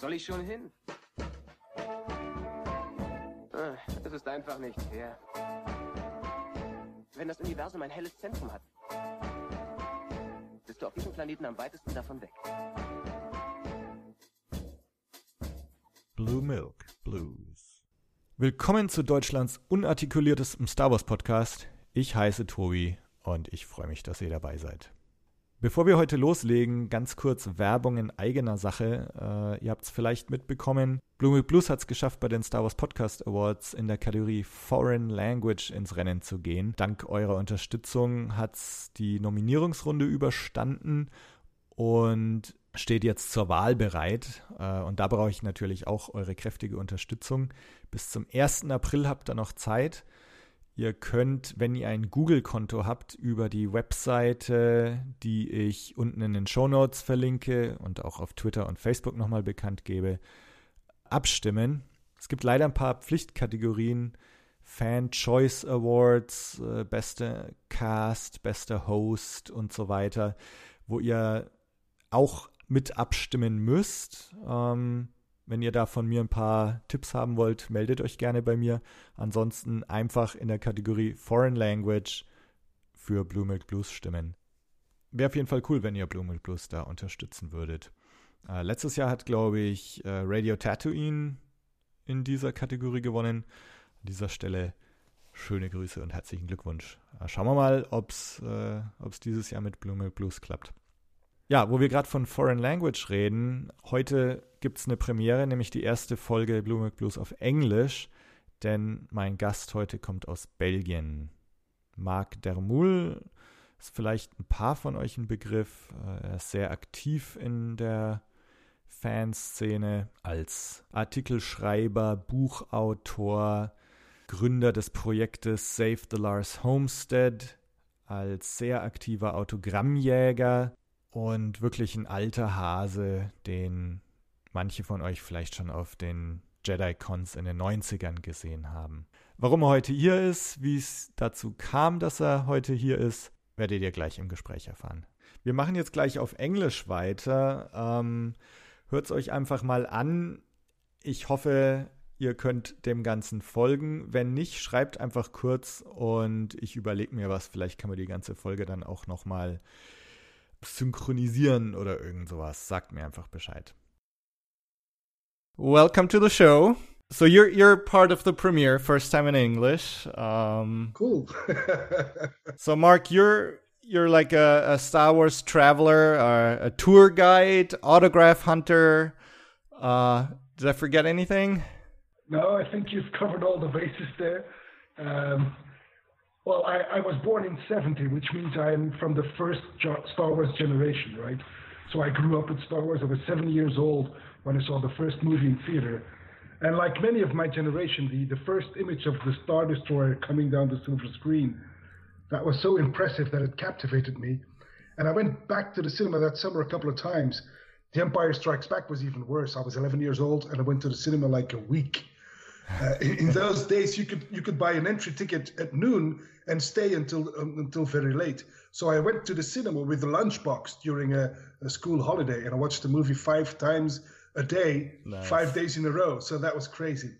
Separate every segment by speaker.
Speaker 1: soll ich schon hin? Ah, Es ist einfach nicht fair. Wenn das Universum ein helles Zentrum hat, bist du auf diesem Planeten am weitesten davon weg.
Speaker 2: Blue Milk Blues. Willkommen zu Deutschlands unartikuliertestem Star Wars Podcast. Ich heiße Tobi und ich freue mich, dass ihr dabei seid. Bevor wir heute loslegen, ganz kurz Werbung in eigener Sache. Äh, ihr habt es vielleicht mitbekommen. Blue Milk Blues hat es geschafft, bei den Star Wars Podcast Awards in der Kategorie Foreign Language ins Rennen zu gehen. Dank eurer Unterstützung hat es die Nominierungsrunde überstanden und steht jetzt zur Wahl bereit. Äh, und da brauche ich natürlich auch eure kräftige Unterstützung. Bis zum 1. April habt ihr noch Zeit. Ihr könnt, wenn ihr ein Google-Konto habt, über die Webseite, die ich unten in den Show Notes verlinke und auch auf Twitter und Facebook nochmal bekannt gebe, abstimmen. Es gibt leider ein paar Pflichtkategorien. Fan Choice Awards, äh, beste Cast, bester Host und so weiter, wo ihr auch mit abstimmen müsst. Ähm, wenn ihr da von mir ein paar Tipps haben wollt, meldet euch gerne bei mir. Ansonsten einfach in der Kategorie Foreign Language für Blue Milk Blues stimmen. Wäre auf jeden Fall cool, wenn ihr Blue Milk Blues da unterstützen würdet. Äh, letztes Jahr hat, glaube ich, äh, Radio Tatooine in dieser Kategorie gewonnen. An dieser Stelle schöne Grüße und herzlichen Glückwunsch. Äh, schauen wir mal, ob es äh, dieses Jahr mit Blue Milk Blues klappt. Ja, wo wir gerade von Foreign Language reden, heute gibt es eine Premiere, nämlich die erste Folge Milk Blues auf Englisch, denn mein Gast heute kommt aus Belgien. Marc Dermoul ist vielleicht ein paar von euch ein Begriff. Äh, Er ist sehr aktiv in der Fanszene als Artikelschreiber, Buchautor, Gründer des Projektes Save the Lars Homestead, als sehr aktiver Autogrammjäger und wirklich ein alter Hase, den manche von euch vielleicht schon auf den Jedi-Cons in den 90ern gesehen haben. Warum er heute hier ist, wie es dazu kam, dass er heute hier ist, werdet ihr gleich im Gespräch erfahren. Wir machen jetzt gleich auf Englisch weiter. Ähm, Hört es euch einfach mal an. Ich hoffe, ihr könnt dem Ganzen folgen. Wenn nicht, schreibt einfach kurz und ich überlege mir was. Vielleicht kann man die ganze Folge dann auch nochmal synchronisieren oder irgend sowas. Sagt mir einfach Bescheid. Welcome to the show. So you're you're part of the premiere, first time in English. Um,
Speaker 3: Cool.
Speaker 2: so Mark, you're you're like a, a Star Wars traveler, or a tour guide, autograph hunter. Uh, did I forget anything?
Speaker 3: no, I think you've covered all the bases there. Um, well, I, I was born in 70, which means I'm from the first Star Wars generation, right? So I grew up with Star Wars. I was seven years old when I saw the first movie in theater. And like many of my generation, the, the first image of the Star Destroyer coming down the silver screen, that was so impressive that it captivated me. And I went back to the cinema that summer a couple of times. The Empire Strikes Back was even worse. I was 11 years old and I went to the cinema like a week. Uh, in those days, you could you could buy an entry ticket at noon and stay until um, until very late. So I went to the cinema with a lunchbox during a, a school holiday, and I watched the movie five times a day,
Speaker 2: Nice.
Speaker 3: five days in a row. So that was crazy.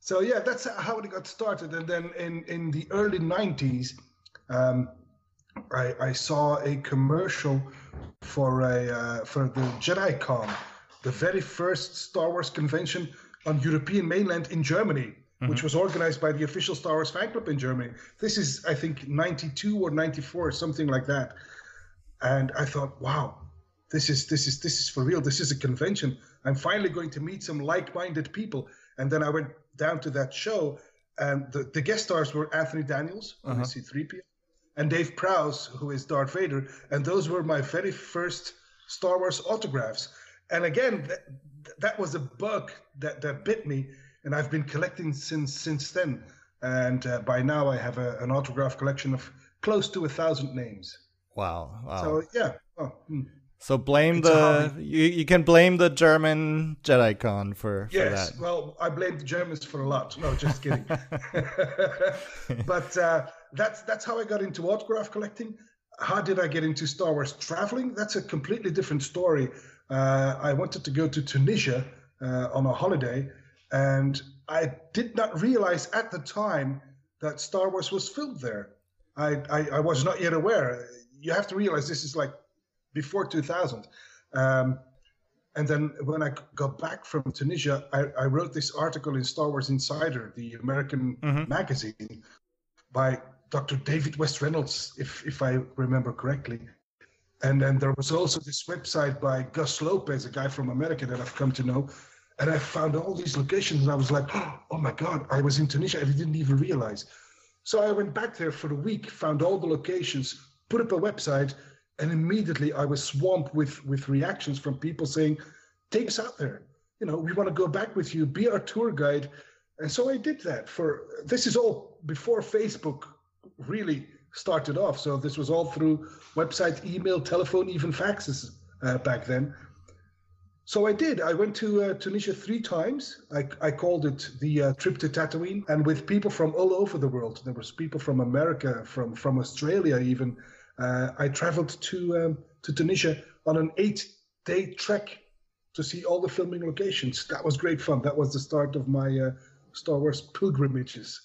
Speaker 3: So yeah, that's how it got started. And then in in the early 90s, um, I, I saw a commercial for a uh, for the JediCon, the very first Star Wars convention on European mainland in Germany, which was organized by the official Star Wars fan club in Germany. This is, I think, 92 or 94, something like that. And I thought, wow, this is this is this is for real. This is a convention. I'm finally going to meet some like-minded people. And then I went down to that show, and the, the guest stars were Anthony Daniels,
Speaker 2: Uh-huh.
Speaker 3: C3PO, and Dave Prowse, who is Darth Vader, and those were my very first Star Wars autographs. And again, that, that was a bug that, that bit me, and I've been collecting since since then. And uh, by now, I have a, an autograph collection of close to a thousand names.
Speaker 2: Wow. Wow.
Speaker 3: So yeah, oh, hmm.
Speaker 2: So blame
Speaker 3: It's
Speaker 2: the you, you can blame the German JediCon for, for
Speaker 3: yes.
Speaker 2: that.
Speaker 3: Well, I blame the Germans for a lot. No, just kidding. but uh, that's that's how I got into autograph collecting. How did I get into Star Wars traveling? That's a completely different story. Uh, I wanted to go to Tunisia uh, on a holiday, and I did not realize at the time that Star Wars was filmed there. I, I, I was not yet aware. You have to realize this is like before 2000. Um, and then when I got back from Tunisia, I, I, wrote this article in Star Wars Insider, the American mm-hmm. magazine, by Dr. David West Reynolds, if, if I remember correctly. And then there was also this website by Gus Lopez, a guy from America that I've come to know. And I found all these locations and I was like, oh my God, I was in Tunisia. And I didn't even realize. So I went back there for a week, found all the locations, put up a website, and immediately I was swamped with with reactions from people saying, "Take us out there. You know, we want to go back with you. Be our tour guide." And so I did that. For this is all before Facebook really started off. So this was all through website, email, telephone, even faxes uh, back then. So I did. I went to uh, Tunisia three times. I, I called it the uh, trip to Tatooine, and with people from all over the world. There was people from America, from from Australia, even uh, I traveled to um, to Tunisia on an eight-day trek to see all the filming locations. That was great fun. That was the start of my uh, Star Wars pilgrimages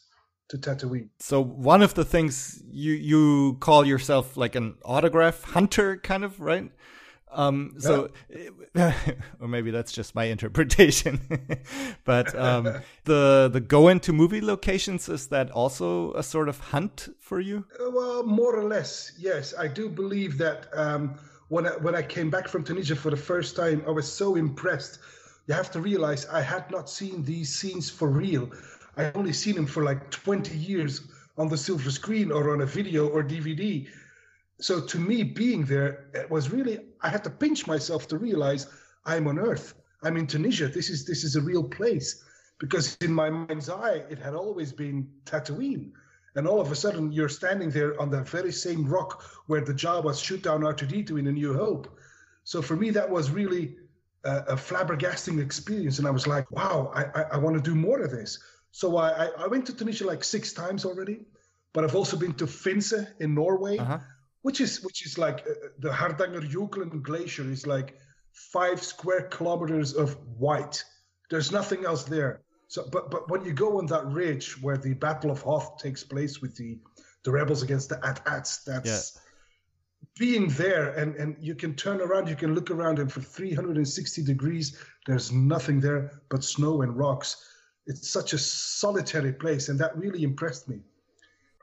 Speaker 3: to Tatooine.
Speaker 2: So one of the things you you call yourself like an autograph hunter, kind of, right? Um, so, yeah. or maybe that's just my interpretation. but um, the the go into movie locations is that also a sort of hunt for you?
Speaker 3: Uh, well, more or less, yes. I do believe that um, when I, when I came back from Tunisia for the first time, I was so impressed. You have to realize I had not seen these scenes for real. I only seen them for like 20 years on the silver screen or on a video or DVD so to me being there it was really i had to pinch myself to realize i'm on earth. I'm in tunisia. This is this is a real place. Because in my mind's eye it had always been tatooine. And all of a sudden you're standing there on that very same rock where the jawas shoot down r2d2 in a new hope. So for me that was really a, a flabbergasting experience. And i was like wow i i, I want to do more of this. So I, I went to tunisia like six times already. But i've also been to finse in norway. Uh-huh which is which is like uh, the Hardangerjøkulen Glacier is like five square kilometers of white. There's nothing else there. So, but but when you go on that ridge where the Battle of Hoth takes place with the the rebels against the AT-ATs, that's yeah. being there, and and you can turn around, you can look around, and for 360 degrees, there's nothing there but snow and rocks. It's such a solitary place, and that really impressed me.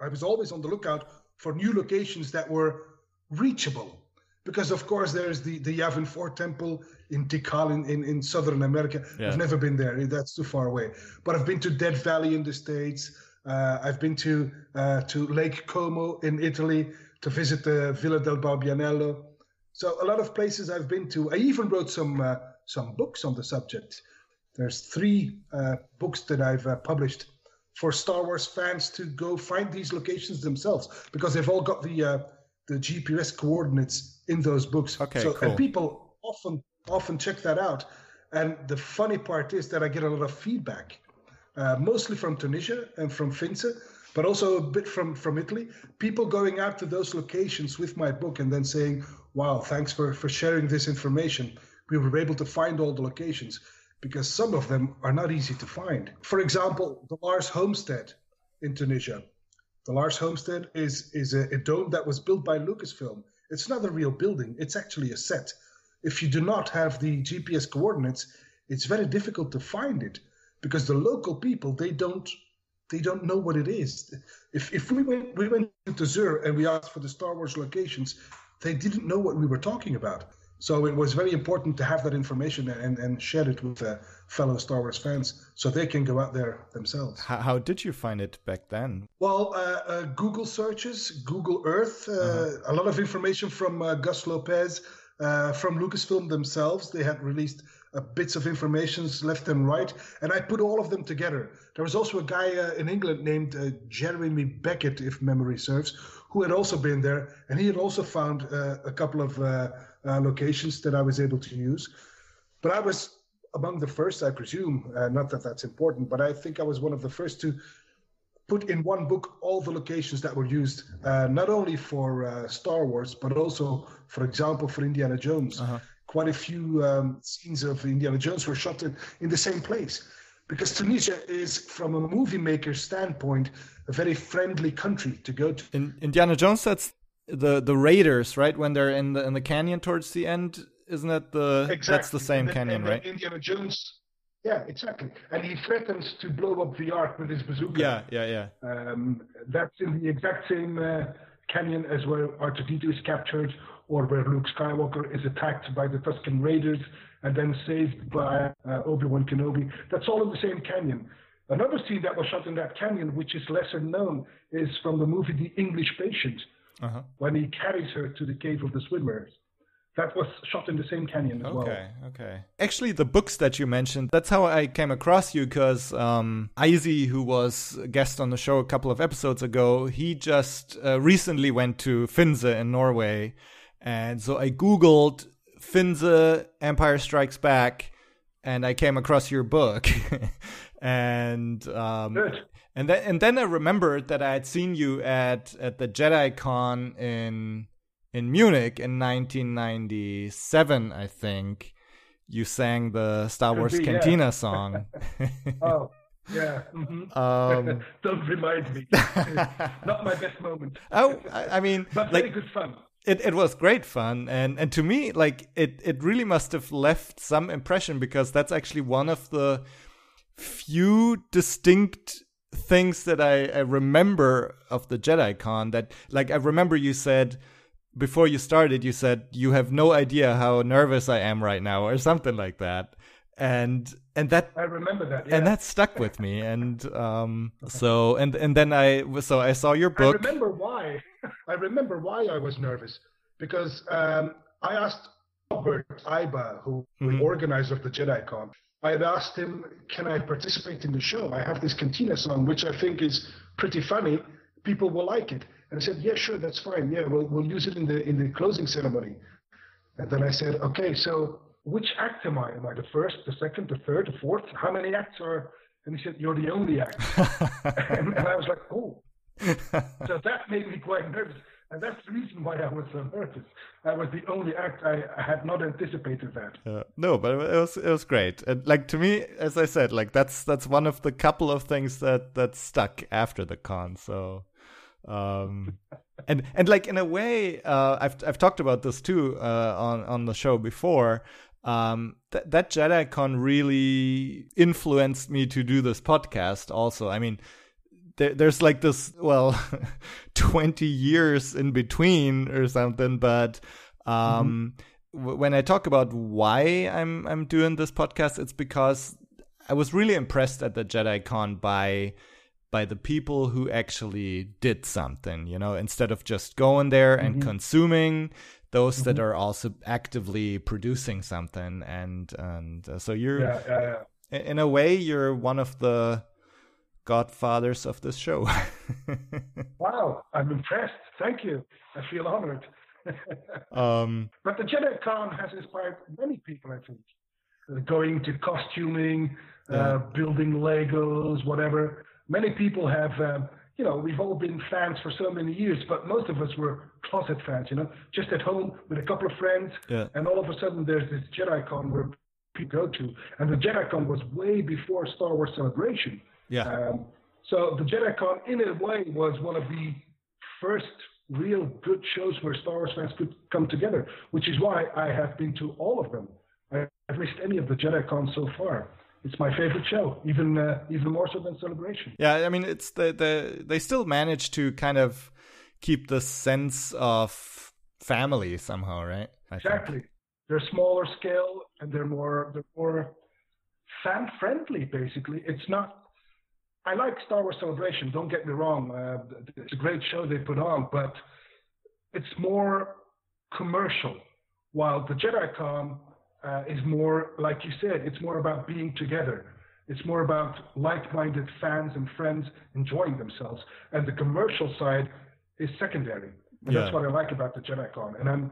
Speaker 3: I was always on the lookout for new locations that were reachable. Because of course there's the, the Yavin 4 temple in Tikal in, in, in Southern America. Yeah. I've never been there. That's too far away. But I've been to Death Valley in the States. Uh, I've been to uh, to Lake Como in Italy to visit the Villa del Balbianello. So a lot of places I've been to. I even wrote some uh, some books on the subject. There's three uh, books that I've uh, published for Star Wars fans to go find these locations themselves because they've all got the uh, the GPS coordinates in those books.
Speaker 2: Okay, so, cool.
Speaker 3: And people often often check that out. And the funny part is that I get a lot of feedback, uh, mostly from Tunisia and from Finse, but also a bit from from Italy. People going out to those locations with my book and then saying, "Wow, thanks for for sharing this information. We were able to find all the locations." Because some of them are not easy to find. For example, the Lars Homestead in Tunisia. The Lars Homestead is, is a, a dome that was built by Lucasfilm. It's not a real building, it's actually a set. If you do not have the GPS coordinates, it's very difficult to find it because the local people they don't they don't know what it is. If if we went we went to Zur and we asked for the Star Wars locations, they didn't know what we were talking about. So it was very important to have that information and, and share it with uh, fellow Star Wars fans so they can go out there themselves.
Speaker 2: How, how did you find it back then?
Speaker 3: Well, uh, uh, Google searches, Google Earth, uh, uh-huh. a lot of information from uh, Gus Lopez, from Lucasfilm themselves. They had released bits of information left and right, and I put all of them together. There was also a guy in England named Jeremy Beckett, if memory serves, who had also been there, and he had also found a couple of uh, locations that I was able to use. But I was among the first, I presume, uh, not that that's important, but I think I was one of the first to put in one book all the locations that were used, uh, not only for uh, Star Wars, but also, for example, for Indiana Jones. Uh-huh. quite a few um, scenes of Indiana Jones were shot in, in the same place. Because Tunisia is, from a movie maker's standpoint, a very friendly country to go to.
Speaker 2: In Indiana Jones, that's the the Raiders, right? When they're in the in the canyon towards the end, isn't that the
Speaker 3: exactly.
Speaker 2: that's the same
Speaker 3: and,
Speaker 2: canyon,
Speaker 3: and
Speaker 2: right?
Speaker 3: Indiana Jones. Yeah, exactly. And he threatens to blow up the ark with his bazooka.
Speaker 2: Yeah, yeah, yeah.
Speaker 3: Um, that's in the exact same uh, canyon as where R2D2 is captured, or where Luke Skywalker is attacked by the Tusken Raiders and then saved by uh, Obi-Wan Kenobi. That's all in the same canyon. Another scene that was shot in that canyon, which is lesser known, is from the movie The English Patient,
Speaker 2: Uh-huh.
Speaker 3: when he carries her to the cave of the swimmers. That was shot in the same canyon as well.
Speaker 2: Okay, okay. Actually, the books that you mentioned, that's how I came across you because um, Izzy, who was a guest on the show a couple of episodes ago, he just uh, recently went to Finse in Norway. And so I Googled Finse Empire Strikes Back and I came across your book. and um,
Speaker 3: Good.
Speaker 2: And then and then I remembered that I had seen you at at the Jedi Con in in Munich in 1997, I think. You sang the Star
Speaker 3: Could
Speaker 2: Wars
Speaker 3: be, yeah.
Speaker 2: Cantina song.
Speaker 3: Oh, yeah. mhm.
Speaker 2: um,
Speaker 3: Don't remind me. Not my best moment.
Speaker 2: oh, I, I mean,
Speaker 3: But very good fun.
Speaker 2: it, it was great fun, and and to me, like it it really must have left some impression because that's actually one of the few distinct things that I, I remember of the Jedi Con. That like I remember you said before you started, you said you have no idea how nervous I am right now, or something like that, and and that
Speaker 3: I remember that. Yeah.
Speaker 2: and that stuck with me, and um so and and then I so I saw your book I
Speaker 3: remember why. I remember why I was nervous because um, I asked Robert Iba, who
Speaker 2: Mhm.
Speaker 3: the organizer of the Jedi Con, I had asked him, "Can I participate in the show? I have this Cantina song, which I think is pretty funny. People will like it." And I said, "Yeah, sure, that's fine. Yeah, we'll we'll use it in the in the closing ceremony." And then I said, "Okay, so which act am I? Am I the first, the second, the third, the fourth? How many acts are?" And he said, "You're the only act." and, and I was like, "Oh." So that made me quite nervous. And that's the reason why I was so nervous. I was the only act I, I had not anticipated that.
Speaker 2: Uh, no, but it was it was great. And like to me, as I said, like that's that's one of the couple of things that that stuck after the con. So, um, and and like in a way, uh, I've I've talked about this too uh, on on the show before. Um, that that Jedi Con really influenced me to do this podcast. Also, I mean, there, there's like this well 20 years in between or something but um w- when i talk about why i'm i'm doing this podcast it's because i was really impressed at the jedi con by by the people who actually did something you know instead of just going there and consuming those that are also actively producing something and and uh, so you're
Speaker 3: Yeah, yeah, yeah.
Speaker 2: in a way you're one of the godfathers of this show
Speaker 3: Wow, I'm impressed. Thank you. I feel honored.
Speaker 2: um
Speaker 3: but the Jedi Con has inspired many people, I think. Uh, going to costuming,
Speaker 2: Yeah.
Speaker 3: uh, building Legos, whatever. Many people have, um, you know, we've all been fans for so many years, but most of us were closet fans, you know, just at home with a couple of friends.
Speaker 2: Yeah.
Speaker 3: And all of a sudden there's this Jedi Con where people go to. And the Jedi Con was way before Star Wars Celebration.
Speaker 2: Yeah
Speaker 3: Um, so the JediCon, in a way, was one of the first real good shows where Star Wars fans could come together, which is why I have been to all of them. I've missed any of the Jedi JediCon so far. It's my favorite show, even uh, even more so than Celebration.
Speaker 2: yeah i mean it's the the they still manage to kind of keep the sense of family somehow right I think.
Speaker 3: Exactly. They're smaller scale and they're more they're more fan friendly. Basically, it's not. I like Star Wars Celebration. Don't get me wrong. Uh, it's a great show they put on, but it's more commercial. While the JediCon uh, is more, like you said, it's more about being together. It's more about like-minded fans and friends enjoying themselves, and the commercial side is secondary. And
Speaker 2: Yeah.
Speaker 3: that's what I like about the JediCon. And I'm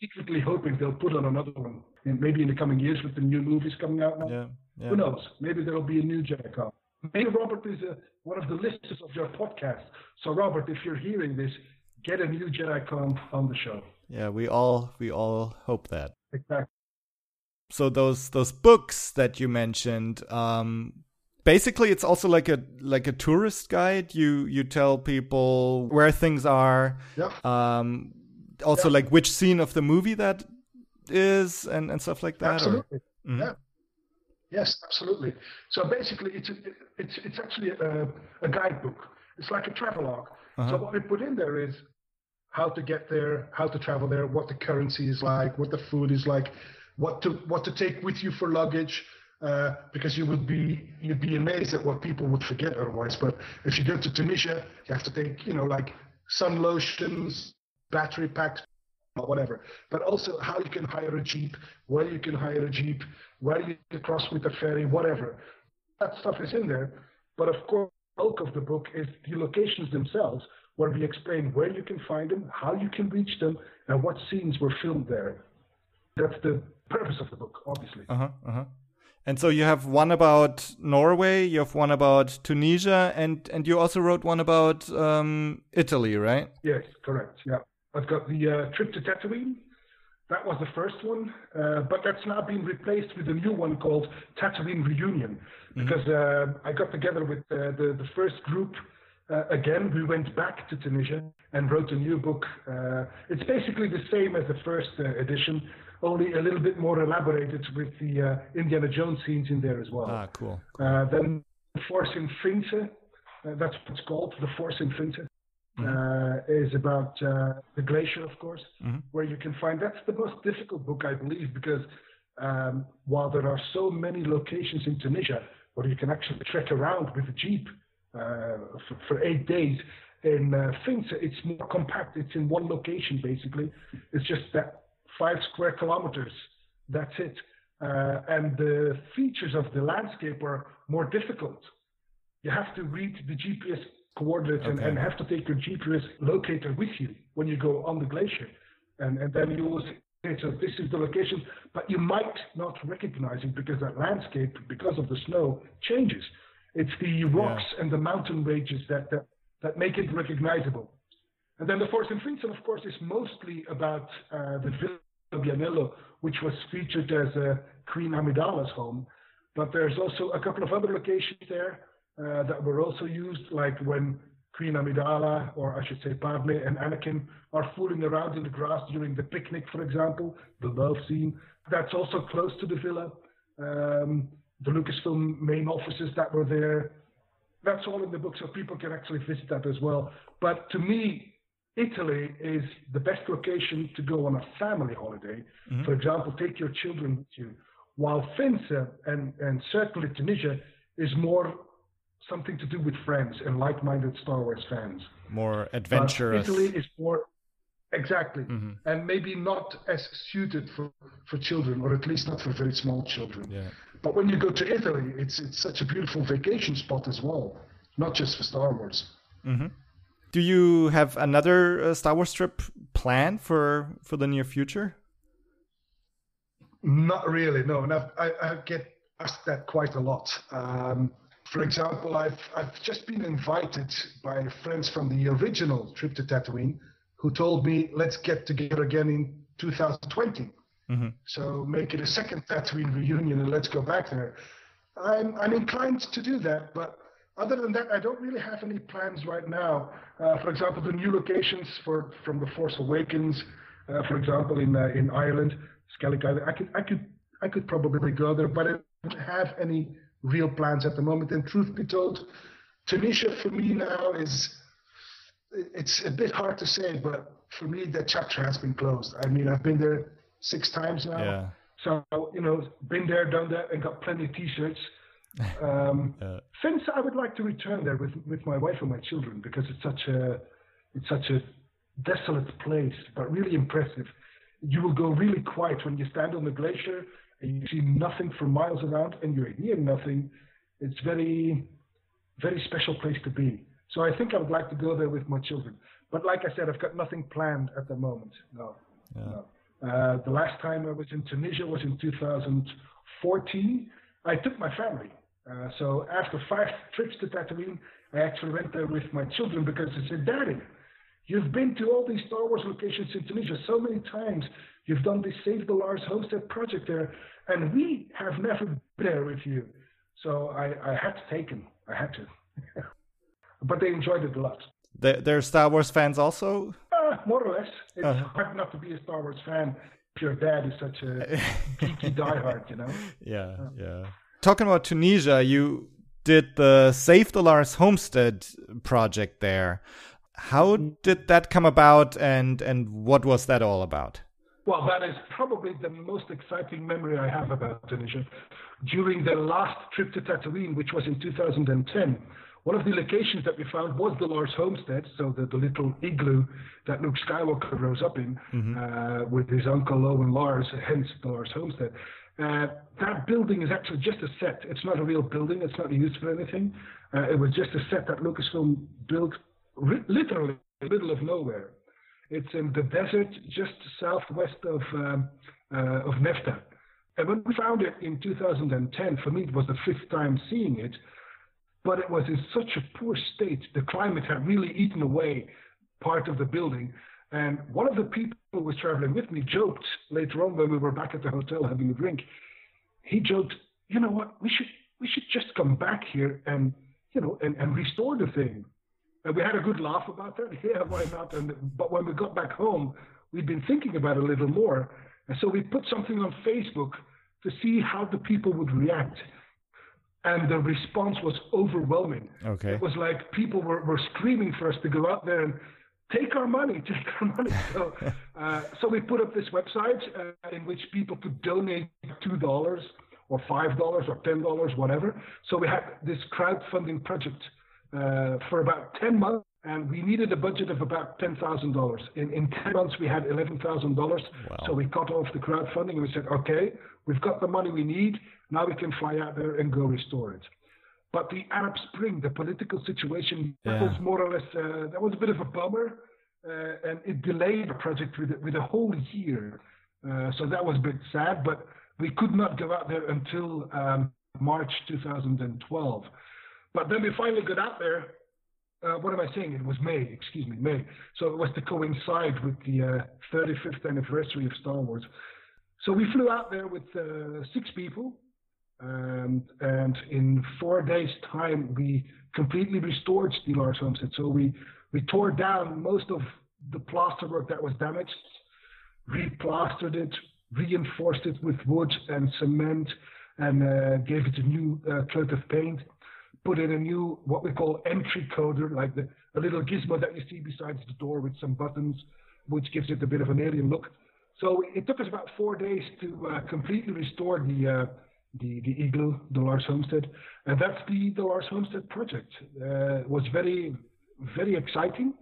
Speaker 3: secretly hoping they'll put on another one, in, maybe in the coming years with the new movies coming out now.
Speaker 2: yeah yeah
Speaker 3: Who knows? Maybe there'll be a new JediCon. Maybe Robert is a, one of the listeners of your podcast. So, Robert, if you're hearing this, get a new JediCon on the show.
Speaker 2: yeah we all we all hope that
Speaker 3: Exactly.
Speaker 2: so those those books that you mentioned, um, basically it's also like a like a tourist guide. You you tell people where things are.
Speaker 3: Yeah.
Speaker 2: Um, also
Speaker 3: Yeah.
Speaker 2: like which scene of the movie that is and and stuff like that. or-
Speaker 3: Absolutely.
Speaker 2: Mhm.
Speaker 3: Yeah. Yes, absolutely. So basically, it's a, it's it's actually a, a guidebook. It's like a travelogue.
Speaker 2: Uh-huh.
Speaker 3: So what we put in there is how to get there, how to travel there, what the currency is like, what the food is like, what to what to take with you for luggage. Uh, because you would be you'd be amazed at what people would forget otherwise. But if you go to Tunisia, you have to take you know like sun lotions, battery packs, whatever. But also how you can hire a jeep, where you can hire a jeep, where you can cross with a ferry, whatever. That stuff is in there. But of course, the bulk of the book is the locations themselves, where we explain where you can find them, how you can reach them, and what scenes were filmed there. That's the purpose of the book, obviously.
Speaker 2: Uh-huh, uh-huh. And so you have one about Norway, you have one about Tunisia, and and you also wrote one about um, Italy, right?
Speaker 3: Yes, correct. Yeah. I've got the uh, trip to Tatooine. That was the first one, uh, but that's now been replaced with a new one called Tatooine Reunion. Because uh, I got together with uh, the, the first group uh, again. We went back to Tunisia and wrote a new book. Uh, it's basically the same as the first uh, edition, only a little bit more elaborated with the uh, Indiana Jones scenes in there as well.
Speaker 2: Ah, cool.
Speaker 3: Uh, then the Force in uh, that's what it's called, the Force in uh, is about uh, the glacier, of course,
Speaker 2: Mhm.
Speaker 3: where you can find. That's the most difficult book, I believe, because um, while there are so many locations in Tunisia where you can actually trek around with a jeep uh, for, for eight days, in uh, it's more compact. It's in one location basically. It's just that five square kilometers. That's it. Uh, and the features of the landscape are more difficult. You have to read the GPS coordinates and,
Speaker 2: Okay.
Speaker 3: and have to take your GPS locator with you when you go on the glacier. And, and then you will say, okay, so this is the location, but you might not recognize it because that landscape, because of the snow, changes. It's the rocks and the mountain ranges that, that, that make it recognizable. And then the Forest in Vincent, of course, is mostly about uh, the Villa of Bianello, which was featured as uh, Queen Amidala's home. But there's also a couple of other locations there uh, that were also used, like when Queen Amidala, or I should say Padme and Anakin, are fooling around in the grass during the picnic, for example, the love scene. That's also close to the villa. Um, the Lucasfilm main offices that were there. That's all in the book, so people can actually visit that as well. But to me, Italy is the best location to go on a family holiday. For example, take your children with you. While Finse and, and certainly Tunisia is more something to do with friends and like-minded Star Wars fans.
Speaker 2: More
Speaker 3: But
Speaker 2: adventurous.
Speaker 3: Italy is more exactly,
Speaker 2: Mhm.
Speaker 3: and maybe not as suited for, for children, or at least not for very small children.
Speaker 2: Yeah.
Speaker 3: But when you go to Italy, it's it's such a beautiful vacation spot as well, not just for Star Wars.
Speaker 2: Do you have another uh, Star Wars trip planned for for the near future?
Speaker 3: Not really, no. And I've, I, I get asked that quite a lot. Um, for example, I've I've just been invited by friends from the original trip to Tatooine, who told me let's get together again in 2020. So make it a second Tatooine reunion and let's go back there. I'm I'm inclined to do that, but other than that, I don't really have any plans right now. Uh, for example, the new locations for from the Force Awakens, uh, for example, in uh, in Ireland, Skellig Island. I could I could I could probably go there, but I don't have any real plans at the moment. And truth be told, Tunisia for me now is it's a bit hard to say, but for me that chapter has been closed. I mean, I've been there six times now.
Speaker 2: Yeah.
Speaker 3: So you know, been there, done that, and got plenty of T-shirts. Um,
Speaker 2: Yeah.
Speaker 3: Since I would like to return there with with my wife and my children because it's such a it's such a desolate place, but really impressive. You will go really quiet when you stand on the glacier and you see nothing for miles around, and you're hear nothing. It's very very special place to be. So I think I would like to go there with my children. But like I said, I've got nothing planned at the moment. No. no. Uh, the last time I was in Tunisia was in 2014. I took my family. Uh, so after five trips to Tatooine, I actually went there with my children because I said, Daddy, you've been to all these Star Wars locations in Tunisia so many times. You've done the Save the Lars Homestead project there, and we have never been there with you. So I, I had to take him. I had to. but they enjoyed it a lot.
Speaker 2: They're, they're Star Wars fans also?
Speaker 3: Uh, more or less. It's uh-huh. hard not to be a Star Wars fan. Your dad is such a geeky diehard, you know?
Speaker 2: Yeah, yeah. Talking about Tunisia, you did the Save the Lars Homestead project there. How did that come about and, and what was that all about?
Speaker 3: Well, that is probably the most exciting memory I have about Tunisia. During the last trip to Tatooine, which was in 2010, one of the locations that we found was the Lars homestead, so the, the little igloo that Luke Skywalker rose up in mm-hmm. uh, with his uncle Owen Lars, hence the Lars homestead. Uh, that building is actually just a set. It's not a real building. It's not used for anything. Uh, it was just a set that Lucasfilm built literally in the middle of nowhere. It's in the desert just southwest of um, uh, of Nefta. And when we found it in 2010, for me it was the fifth time seeing it, but it was in such a poor state. The climate had really eaten away part of the building. And one of the people who was traveling with me joked later on when we were back at the hotel having a drink. He joked, "You know what? We should we should just come back here and you know and, and restore the thing." And we had a good laugh about that. Yeah, why not? And but when we got back home, we'd been thinking about it a little more, and so we put something on Facebook to see how the people would react. And the response was overwhelming.
Speaker 2: Okay.
Speaker 3: It was like people were, were screaming for us to go out there and take our money, take our money. So, uh, so we put up this website uh, in which people could donate two dollars or five dollars or ten dollars, whatever. So we had this crowdfunding project uh, for about 10 months, and we needed a budget of about $10,000. In, in 10 months, we had $11,000. Wow. So we cut off the crowdfunding and we said, okay, we've got the money we need. Now we can fly out there and go restore it. But the Arab Spring, the political situation, yeah. that was more or less, uh, that was a bit of a bummer. Uh, and it delayed the project with, with a whole year. Uh, so that was a bit sad, but we could not go out there until um, March 2012. But then we finally got out there. Uh, what am I saying? It was May, excuse me, May. So it was to coincide with the uh, 35th anniversary of Star Wars. So we flew out there with uh, six people. Um, and in four days' time, we completely restored the Lars Homestead. So we, we tore down most of the plasterwork that was damaged, replastered it, reinforced it with wood and cement, and uh, gave it a new uh, coat of paint put in a new, what we call entry coder, like the, a little gizmo that you see besides the door with some buttons, which gives it a bit of an alien look. So it took us about four days to uh, completely restore the, uh, the, the igloo, the Lars Homestead. And that's the, the Lars Homestead project. Uh, it was very, very exciting.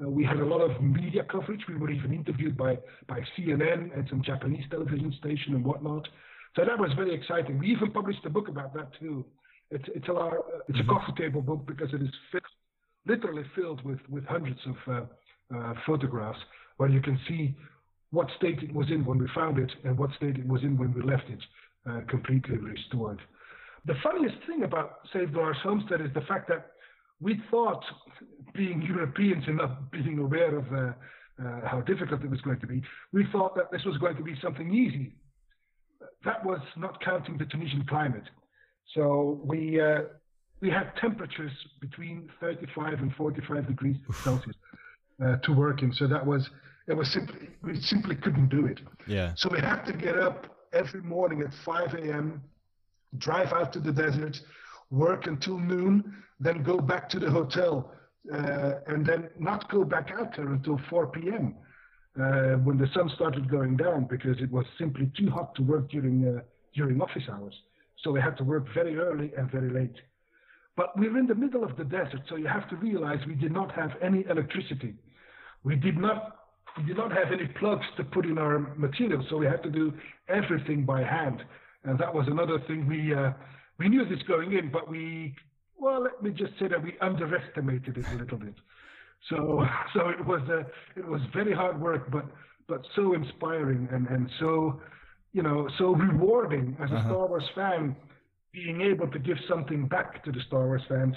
Speaker 3: Uh, we had a lot of media coverage. We were even interviewed by, by CNN and some Japanese television station and whatnot. So that was very exciting. We even published a book about that too. It's it's a lot, it's a mm-hmm. coffee table book because it is filled, literally filled with with hundreds of uh, uh, photographs where you can see what state it was in when we found it and what state it was in when we left it uh, completely restored. The funniest thing about Save the Lars Homestead is the fact that we thought, being Europeans and not being aware of uh, uh, how difficult it was going to be, we thought that this was going to be something easy. That was not counting the Tunisian climate. So we uh, we had temperatures between 35 and 45 degrees Celsius uh, to work in. So that was it was simply we simply couldn't do it.
Speaker 2: Yeah.
Speaker 3: So we had to get up every morning at 5 a.m., drive out to the desert, work until noon, then go back to the hotel, uh, and then not go back out there until 4 p.m. Uh, when the sun started going down because it was simply too hot to work during uh, during office hours. So we had to work very early and very late. But we were in the middle of the desert, so you have to realize we did not have any electricity. We did not we did not have any plugs to put in our material, so we had to do everything by hand. And that was another thing we uh, we knew this going in, but we well, let me just say that we underestimated it a little bit. So so it was uh, it was very hard work, but but so inspiring and and so you know, so rewarding as a uh-huh. Star Wars fan, being able to give something back to the Star Wars fans,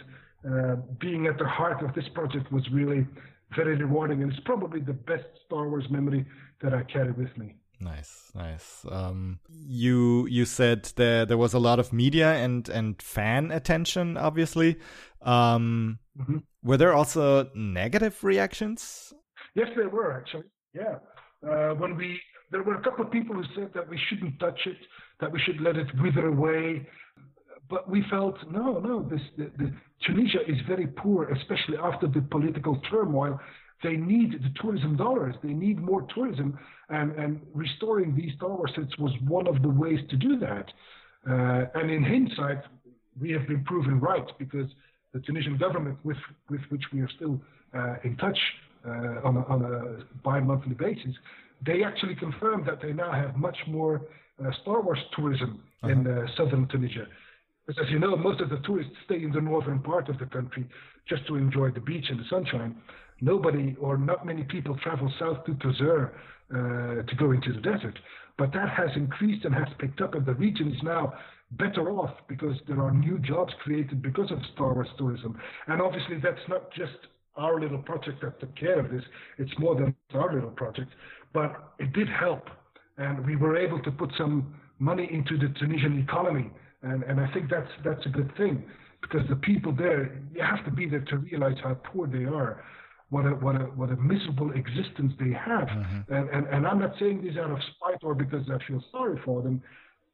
Speaker 3: uh, being at the heart of this project was really very rewarding, and it's probably the best Star Wars memory that I carry with me.
Speaker 2: Nice, nice. Um, you you said there there was a lot of media and and fan attention, obviously. Um, mm-hmm. Were there also negative reactions?
Speaker 3: Yes, there were actually. Yeah, uh, when we there were a couple of people who said that we shouldn't touch it, that we should let it wither away. But we felt no, no. This the, the, Tunisia is very poor, especially after the political turmoil. They need the tourism dollars. They need more tourism, and and restoring these tower sets was one of the ways to do that. Uh, and in hindsight, we have been proven right because the Tunisian government, with with which we are still uh, in touch uh, on a, on a bi-monthly basis, they actually confirmed that they now have much more uh, Star Wars tourism uh-huh. in uh, southern Tunisia. Because as you know, most of the tourists stay in the northern part of the country just to enjoy the beach and the sunshine. Nobody or not many people travel south to Tozeur uh, to go into the desert. But that has increased and has picked up, and the region is now better off because there are new jobs created because of Star Wars tourism. And obviously, that's not just our little project that took care of this. It's more than our little project, but it did help, and we were able to put some money into the Tunisian economy, and and I think that's that's a good thing because the people there, you have to be there to realize how poor they are. What a what a what a miserable existence they have, mm-hmm. and, and and I'm not saying this out of spite or because I feel sorry for them,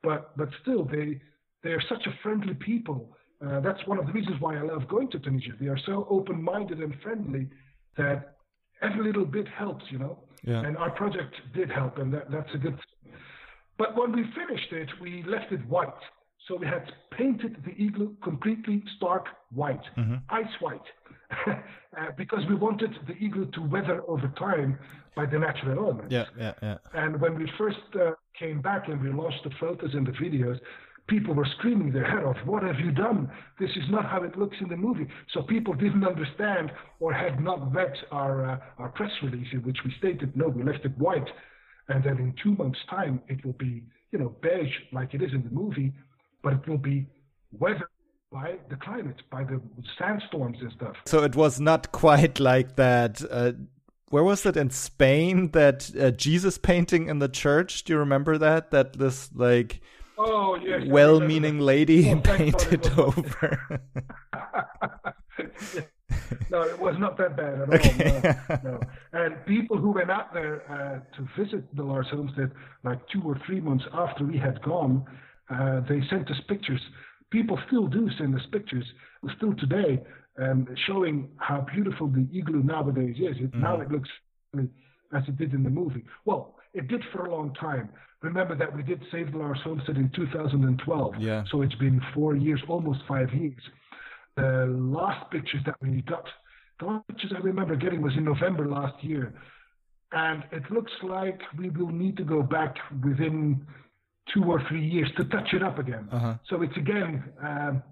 Speaker 3: but but still they they are such a friendly people uh, that's one of the reasons why I love going to Tunisia. They are so open-minded and friendly that every little bit helps, you know. Yeah. And our project did help, and that, that's a good thing. But when we finished it, we left it white. So we had painted the igloo completely stark white, mm-hmm. ice white, uh, because we wanted the igloo to weather over time by the natural elements.
Speaker 2: Yeah, yeah, yeah.
Speaker 3: And when we first uh, came back and we launched the photos and the videos, people were screaming their head off, What have you done? This is not how it looks in the movie. So people didn't understand or had not read our, uh, our press release in which we stated, No, we left it white. And then in two months' time, it will be, you know, beige like it is in the movie, but it will be weathered by the climate, by the sandstorms and stuff.
Speaker 2: So it was not quite like that. Uh, where was it in Spain? That uh, Jesus painting in the church? Do you remember that? That this like
Speaker 3: Oh, yes.
Speaker 2: Well-meaning lady oh, painted over.
Speaker 3: no, it was not that bad at okay. No, no. And people who went out there uh, to visit the Lars homestead, like two or three months after we had gone, uh, they sent us pictures. People still do send us pictures, still today, um, showing how beautiful the igloo nowadays is. It, mm-hmm. Now it looks as it did in the movie. Well, it did for a long time. Remember that we did Save the Lars Homestead in 2012.
Speaker 2: Yeah.
Speaker 3: So it's been four years, almost five years. The last pictures that we got, the last pictures I remember getting was in November last year. And it looks like we will need to go back within two or three years to touch it up again. Uh-huh. So it's again um,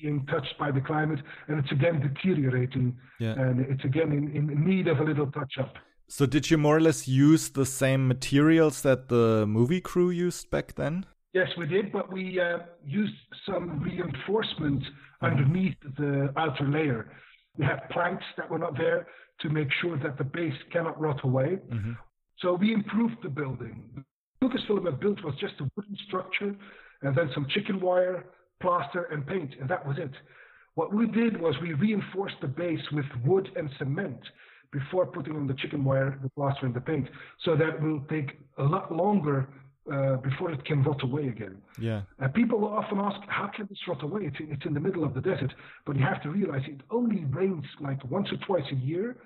Speaker 3: being touched by the climate and it's again deteriorating. Yeah. And it's again in, in need of a little touch up.
Speaker 2: So did you more or less use the same materials that the movie crew used back then?
Speaker 3: Yes, we did, but we uh, used some reinforcement mm-hmm. underneath the outer layer. We had planks that were not there to make sure that the base cannot rot away. Mm-hmm. So we improved the building. Lucasfilm had built was just a wooden structure and then some chicken wire, plaster, and paint, and that was it. What we did was we reinforced the base with wood and cement before putting on the chicken wire, the plaster, and the paint. So that will take a lot longer uh, before it can rot away again.
Speaker 2: Yeah.
Speaker 3: And people often ask, how can this rot away? It's, it's in the middle of the desert. But you have to realize it only rains like once or twice a year.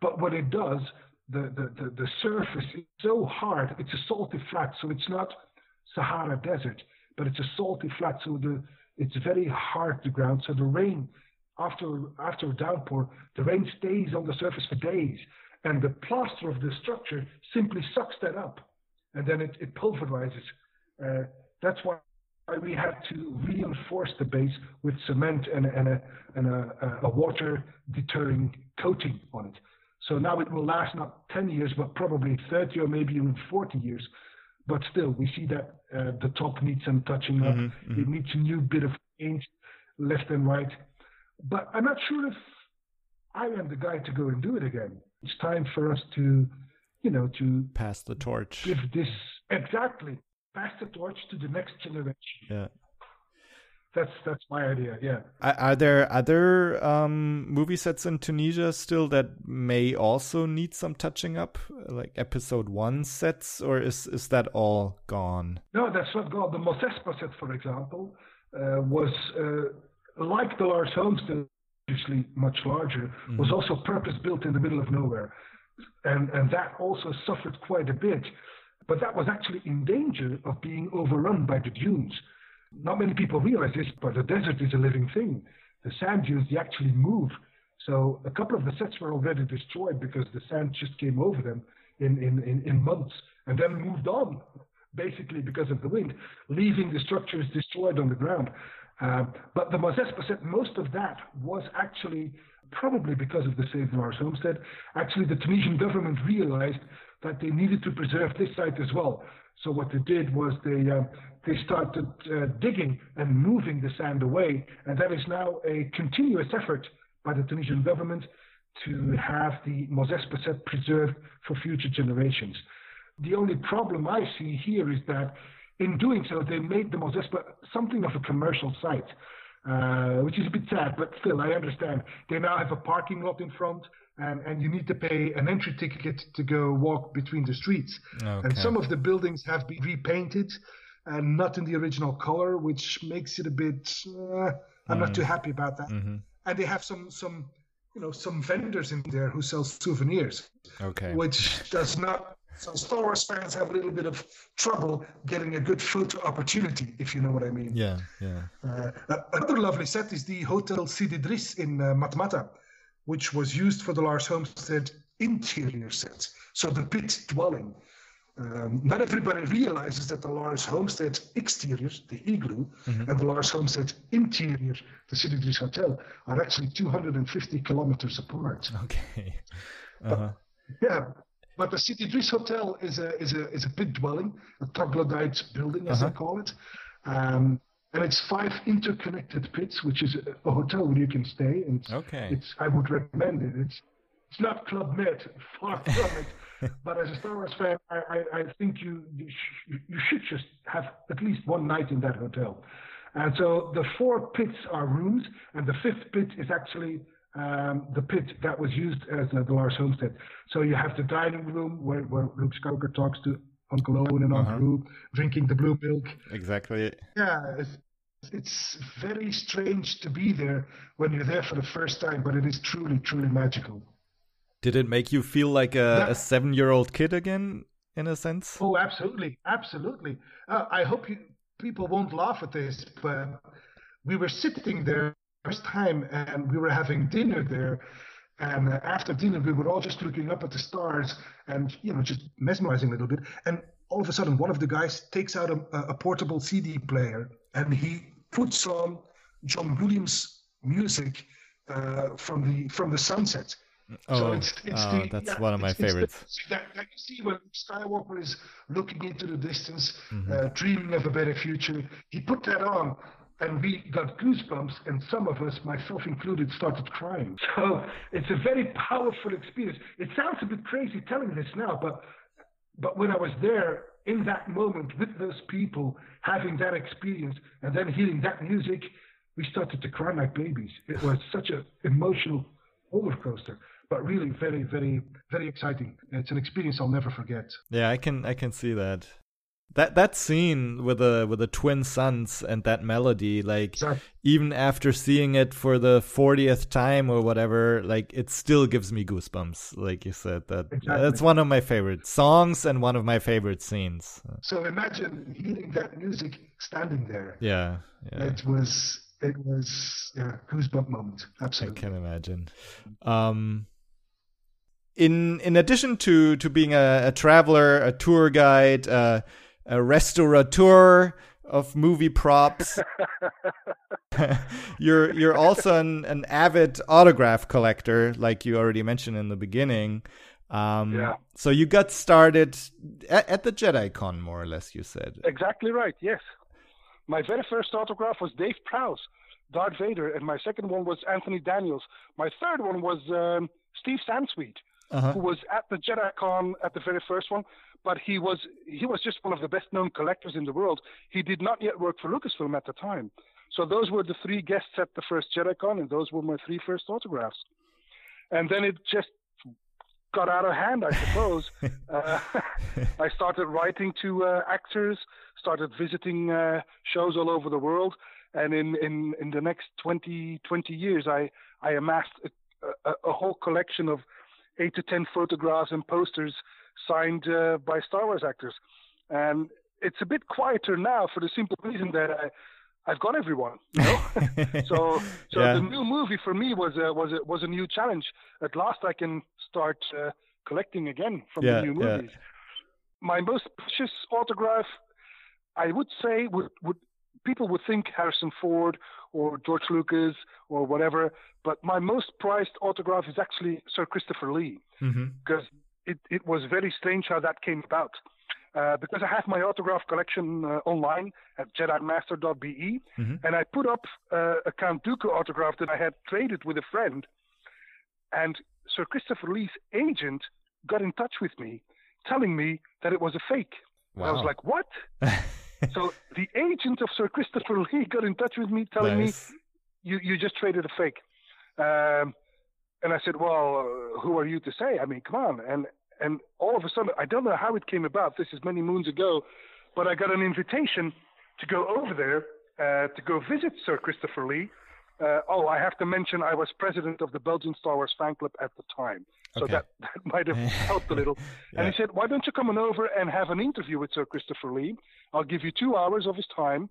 Speaker 3: But when it does, the, the, the, the surface is so hard. It's a salty flat, so it's not Sahara desert, but it's a salty flat. So the it's very hard to ground. So the rain after after a downpour, the rain stays on the surface for days, and the plaster of the structure simply sucks that up, and then it, it pulverizes. Uh, that's why we had to reinforce the base with cement and, and, a, and a, a water deterring coating on it. So now it will last not 10 years, but probably 30 or maybe even 40 years. But still, we see that uh, the top needs some touching up. Mm-hmm, mm-hmm. It needs a new bit of paint left and right. But I'm not sure if I am the guy to go and do it again. It's time for us to, you know, to
Speaker 2: pass the torch.
Speaker 3: Give this Exactly. Pass the torch to the next generation.
Speaker 2: Yeah.
Speaker 3: That's that's my idea. Yeah.
Speaker 2: Are, are there other um, movie sets in Tunisia still that may also need some touching up, like episode one sets, or is is that all gone?
Speaker 3: No, that's not gone. The Mos Espa set, for example, uh, was uh, like the Lars Homestead, obviously much larger, mm-hmm. was also purpose built in the middle of nowhere, and and that also suffered quite a bit. But that was actually in danger of being overrun by the dunes not many people realize this, but the desert is a living thing. The sand dunes, they actually move. So a couple of the sets were already destroyed because the sand just came over them in, in, in, in months and then moved on, basically because of the wind, leaving the structures destroyed on the ground. Uh, but the Mos Espa set, most of that was actually probably because of the Save Lars Homestead. Actually, the Tunisian government realized that they needed to preserve this site as well. So what they did was they uh, they started uh, digging and moving the sand away, and that is now a continuous effort by the Tunisian government to have the Mos Espa set preserved for future generations. The only problem I see here is that in doing so, they made the Mos Espa something of a commercial site, uh, which is a bit sad, but still, I understand. They now have a parking lot in front, and, and you need to pay an entry ticket to go walk between the streets. Okay. And some of the buildings have been repainted and not in the original color, which makes it a bit. Uh, I'm mm. not too mm. happy about that. Mm-hmm. And they have some some you know some vendors in there who sell souvenirs.
Speaker 2: Okay.
Speaker 3: Which does not. So Star Wars fans have a little bit of trouble getting a good photo opportunity, if you know what I mean.
Speaker 2: Yeah, yeah. Uh,
Speaker 3: another lovely set is the Hotel Sidi Driss in uh, Matmata, which was used for the Lars Homestead interior set. So the pit dwelling. Um, not everybody realizes that the Lars Homestead exteriors, the igloo, mm-hmm. and the Lars Homestead interior, the Sidi Driss Hotel, are actually 250 kilometers apart.
Speaker 2: Okay.
Speaker 3: Uh-huh. But, yeah, but the Sidi Driss Hotel is a is a is a pit dwelling, a troglodyte building, as uh-huh. they call it, um, and it's five interconnected pits, which is a, a hotel where you can stay. And
Speaker 2: okay.
Speaker 3: It's I would recommend it. It's it's not Club Med, far from it. but as a Star Wars fan, I, I, I think you you, sh- you should just have at least one night in that hotel. And so the four pits are rooms, and the fifth pit is actually um, the pit that was used as uh, the Lars Homestead. So you have the dining room where, where Luke Skywalker talks to Uncle Owen and Uncle uh-huh. Roo, drinking the blue milk.
Speaker 2: Exactly.
Speaker 3: Yeah, it's, it's very strange to be there when you're there for the first time, but it is truly, truly magical.
Speaker 2: Did it make you feel like a, a seven year old kid again, in a sense?
Speaker 3: Oh, absolutely. Absolutely. Uh, I hope you, people won't laugh at this, but we were sitting there first time and we were having dinner there. And after dinner, we were all just looking up at the stars and, you know, just mesmerizing a little bit. And all of a sudden, one of the guys takes out a, a portable CD player and he puts on John Williams music uh, from the from the sunset.
Speaker 2: Oh, so it's, it's oh the, that's yeah, one of my favorites.
Speaker 3: The, that, that, you see when Skywalker is looking into the distance, mm-hmm. uh, dreaming of a better future. He put that on, and we got goosebumps, and some of us, myself included, started crying. So it's a very powerful experience. It sounds a bit crazy telling this now, but but when I was there in that moment with those people, having that experience, and then hearing that music, we started to cry like babies. It was such an emotional roller coaster but really very, very, very exciting. It's an experience I'll never forget.
Speaker 2: Yeah, I can I can see that. That that scene with the with the twin suns and that melody, like even after seeing it for the fortieth time or whatever, like it still gives me goosebumps. Like you said, that exactly. that's one of my favorite songs and one of my favorite scenes.
Speaker 3: So imagine hearing that music standing there.
Speaker 2: Yeah, yeah.
Speaker 3: it was it was yeah goosebump moment. Absolutely,
Speaker 2: I can imagine. Um, in in addition to to being a, a traveler, a tour guide, uh, a restaurateur of movie props, you're you're also an, an avid autograph collector, like you already mentioned in the beginning. Um, yeah. So you got started at, at the JediCon, more or less. You said
Speaker 3: exactly right. Yes, my very first autograph was Dave Prowse, Darth Vader, and my second one was Anthony Daniels. My third one was um, Steve Sansweet uh-huh. who was at the JediCon at the very first one. But he was he was just one of the best known collectors in the world. He did not yet work for Lucasfilm at the time. So those were the three guests at the first JediCon, and those were my three first autographs. And then it just got out of hand, I suppose. uh, I started writing to uh, actors, started visiting uh, shows all over the world, and in, in, in the next 20, 20 years, I, I amassed a, a, a whole collection of eight to ten photographs and posters signed uh, by Star Wars actors. And it's a bit quieter now for the simple reason that I, I've got everyone. You know? so so yeah. the new movie for me was a, was a, was a new challenge. At last, I can start uh, collecting again from yeah, the new movies. Yeah. My most precious autograph, I would say, would would people would think Harrison Ford or George Lucas or whatever, but my most prized autograph is actually Sir Christopher Lee mm-hmm. It, it was very strange how that came about. Uh, because I have my autograph collection uh, online at JediMaster.be, mm-hmm. and I put up uh, a Count Dooku autograph that I had traded with a friend, and Sir Christopher Lee's agent got in touch with me, telling me that it was a fake. Wow. I was like, "What?" so the agent of Sir Christopher Lee got in touch with me, telling nice. me, "You you just traded a fake." Um, and I said, "Well, who are you to say? I mean, come on." And and all of a sudden, I don't know how it came about. This is many moons ago, but I got an invitation to go over there uh, to go visit Sir Christopher Lee. Uh, oh, I have to mention I was president of the Belgian Star Wars fan club at the time, so okay. that, that might have helped a little. yeah. And he said, "Why don't you come on over and have an interview with Sir Christopher Lee? I'll give you two hours of his time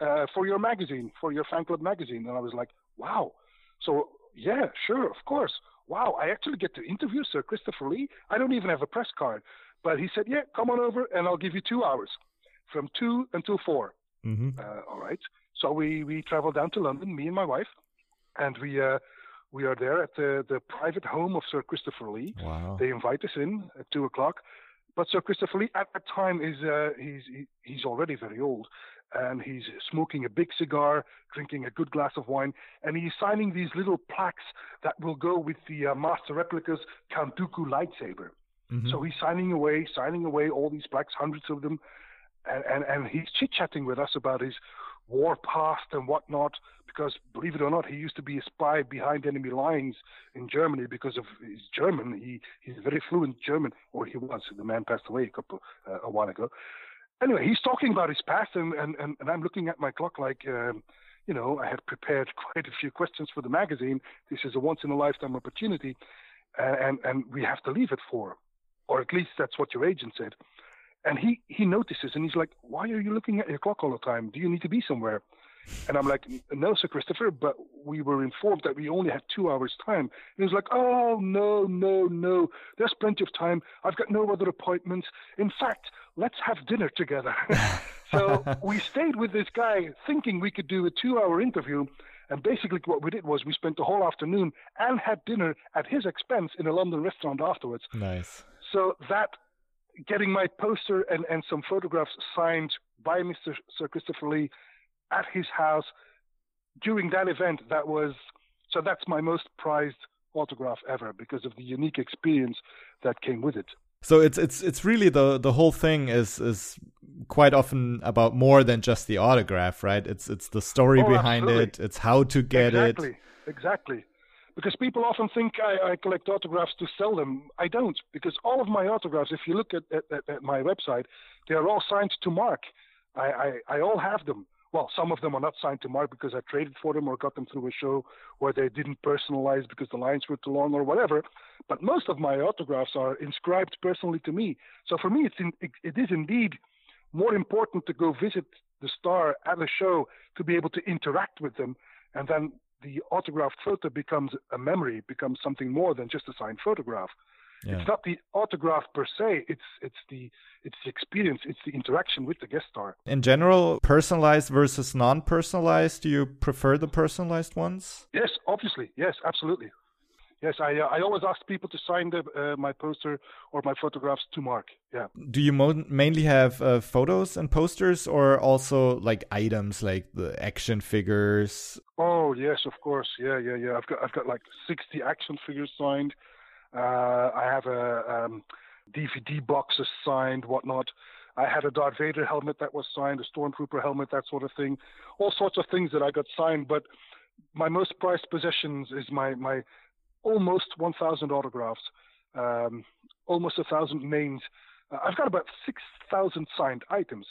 Speaker 3: uh, for your magazine, for your fan club magazine." And I was like, "Wow!" So yeah, sure, of course wow, I actually get to interview Sir Christopher Lee. I don't even have a press card. But he said, yeah, come on over and I'll give you two hours from two until 4 mm-hmm. uh, all right. So we, we travel down to London, me and my wife, and we, uh, we are there at the, the private home of Sir Christopher Lee.
Speaker 2: Wow.
Speaker 3: They invite us in at two o'clock. But Sir Christopher Lee at that time is uh, he's he, he's already very old, and he's smoking a big cigar, drinking a good glass of wine, and he's signing these little plaques that will go with the uh, Master Replicas Count Dooku lightsaber. Mm-hmm. So he's signing away, signing away all these plaques, hundreds of them, and, and, and he's chit chatting with us about his war past and whatnot. Because believe it or not, he used to be a spy behind enemy lines in Germany because of his German. He he's very fluent German, or he was. The man passed away a couple uh, a while ago anyway, he's talking about his past, and, and, and, and I'm looking at my clock like, um, you know, I had prepared quite a few questions for the magazine. This is a once in a lifetime opportunity, and, and we have to leave at four, or at least that's what your agent said. And he, he notices and he's like, Why are you looking at your clock all the time? Do you need to be somewhere? And I'm like, no, Sir Christopher, but we were informed that we only had two hours' time. And he was like, oh, no, no, no. There's plenty of time. I've got no other appointments. In fact, let's have dinner together. so we stayed with this guy thinking we could do a two hour interview. And basically, what we did was we spent the whole afternoon and had dinner at his expense in a London restaurant afterwards.
Speaker 2: Nice.
Speaker 3: So that getting my poster and, and some photographs signed by Mr. Sir Christopher Lee at his house during that event, that was so that's my most prized autograph ever because of the unique experience that came with it.
Speaker 2: So it's it's it's really the the whole thing is is quite often about more than just the autograph, right? It's it's the story oh, behind absolutely. it. It's how to get
Speaker 3: exactly.
Speaker 2: it.
Speaker 3: Exactly, exactly. Because people often think I, I, collect autographs to sell them. I don't, because all of my autographs, if you look at, at, at my website, they are all signed to Mark. I, I, I all have them well, some of them are not signed to Mark because I traded for them or got them through a show where they didn't personalize because the lines were too long or whatever. But most of my autographs are inscribed personally to me. So for me, it's in, it, it is indeed more important to go visit the star at a show to be able to interact with them, and then the autographed photo becomes a memory, becomes something more than just a signed photograph. Yeah. It's not the autograph per se. It's it's the it's the experience. It's the interaction with the guest star.
Speaker 2: In general, personalized versus non-personalized. Do you prefer the personalized ones?
Speaker 3: Yes, obviously. Yes, absolutely. Yes, I uh, I always ask people to sign the, uh, my poster or my photographs to Mark. Yeah.
Speaker 2: Do you mo- mainly have uh, photos and posters, or also like items like the action figures?
Speaker 3: Oh yes, of course. Yeah, yeah, yeah. I've got I've got like sixty action figures signed. Uh, I have a um, DVD boxes signed, whatnot. I had a Darth Vader helmet that was signed, a Stormtrooper helmet, that sort of thing. All sorts of things that I got signed, but my most prized possessions is my, my almost 1,000 autographs, um, almost a thousand names. Uh, I've got about 6,000 signed items,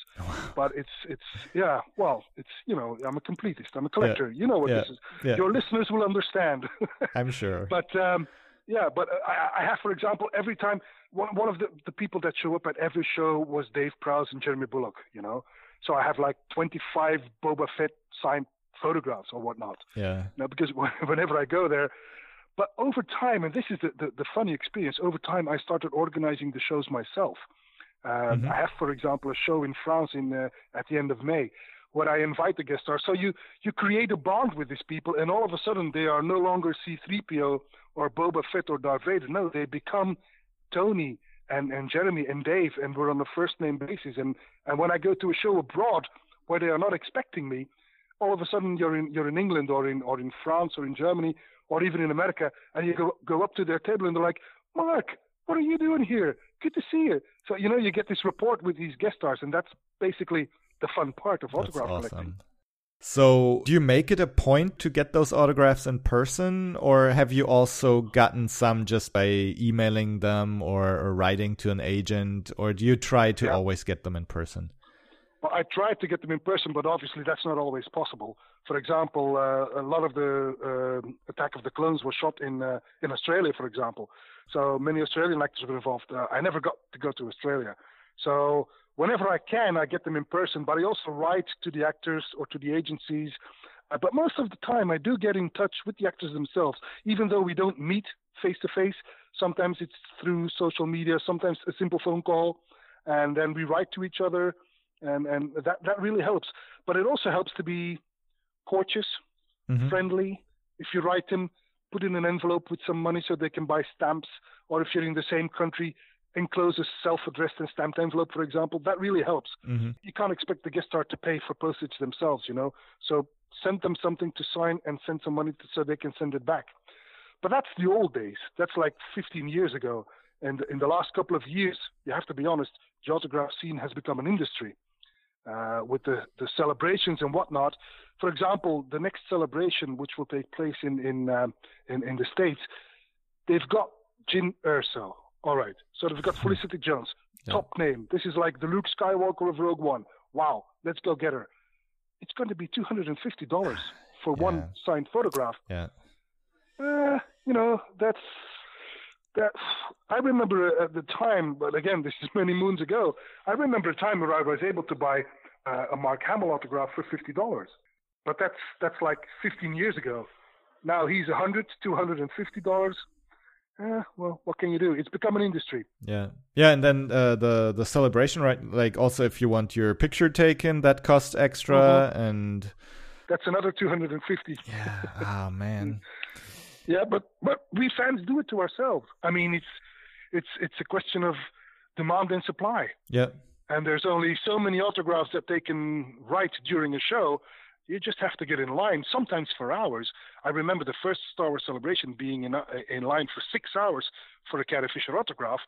Speaker 3: but it's it's yeah. Well, it's you know I'm a completist. I'm a collector.
Speaker 2: Yeah.
Speaker 3: You know what
Speaker 2: yeah.
Speaker 3: this is.
Speaker 2: Yeah.
Speaker 3: Your listeners will understand.
Speaker 2: I'm sure.
Speaker 3: But um, yeah, but I, I have, for example, every time one one of the, the people that show up at every show was Dave Prowse and Jeremy Bulloch, You know, so I have like 25 Boba Fett signed photographs or whatnot.
Speaker 2: Yeah.
Speaker 3: Now, because whenever I go there, but over time, and this is the, the, the funny experience, over time I started organizing the shows myself. Um,
Speaker 2: Mhm.
Speaker 3: I have, for example, a show in France in uh, at the end of May where I invite the guest stars. So you you create a bond with these people, and all of a sudden they are no longer C-3PO or Boba Fett or Darth Vader. No, they become Tony and, and Jeremy and Dave, and we're on a first name basis. And and when I go to a show abroad where they are not expecting me, all of a sudden you're in you're in England or in or in France or in Germany or even in America, and you go go up to their table and they're like, Mark, what are you doing here? Good to see you. So you know you get this rapport with these guest stars, and that's basically the fun part of
Speaker 2: That's
Speaker 3: autograph collecting.
Speaker 2: So, do you make it a point to get those autographs in person, or have you also gotten some just by emailing them or, or writing to an agent, or do you try to
Speaker 3: Yeah.
Speaker 2: always get them in person?
Speaker 3: Well, I tried to get them in person, but obviously that's not always possible. For example, uh, a lot of the uh, Attack of the Clones was shot in uh, in Australia, for example. So many Australian actors were involved. Uh, I never got to go to Australia. So whenever I can, I get them in person, but I also write to the actors or to the agencies. Uh, but most of the time, I do get in touch with the actors themselves, even though we don't meet face to face. Sometimes it's through social media, sometimes a simple phone call, and then we write to each other and and that that really helps. But it also helps to be courteous,
Speaker 2: Mhm.
Speaker 3: friendly. If you write them, put in an envelope with some money so they can buy stamps, or if you're in the same country, enclose a self-addressed and stamped envelope, for example. That really helps.
Speaker 2: Mhm.
Speaker 3: You can't expect the guest star to pay for postage themselves, you know. So send them something to sign and send some money to, so they can send it back. But that's the old days. That's like 15 years ago. And in the last couple of years, you have to be honest, the autograph scene has become an industry uh, with the, the celebrations and whatnot. For example, the next celebration, which will take place in in um, in, in the states, they've got Jyn Erso. All right, so we've got Felicity Jones,
Speaker 2: Yeah.
Speaker 3: top name. This is like the Luke Skywalker of Rogue One. Wow, let's go get her. It's going to be two hundred and fifty dollars for
Speaker 2: Yeah.
Speaker 3: one signed photograph.
Speaker 2: Yeah.
Speaker 3: Uh, you know, that's that. I remember at the time, but again, this is many moons ago. I remember a time where I was able to buy uh, a Mark Hamill autograph for fifty dollars, but that's that's like fifteen years ago. Now he's a hundred, two hundred and fifty dollars. Eh, well, what can you do? It's become an industry.
Speaker 2: Yeah, yeah, and then uh, the the celebration, right? Like also, if you want your picture taken, that costs extra,
Speaker 3: Mm-hmm.
Speaker 2: and
Speaker 3: That's another two hundred and fifty.
Speaker 2: yeah, ah man,
Speaker 3: Yeah, but but we fans do it to ourselves. I mean, it's it's it's a question of demand and supply.
Speaker 2: yeah,
Speaker 3: and there's only so many autographs that they can write during a show. You just have to get in line, sometimes for hours. I remember the first Star Wars celebration being in, uh, in line for six hours for a Carrie Fisher autograph,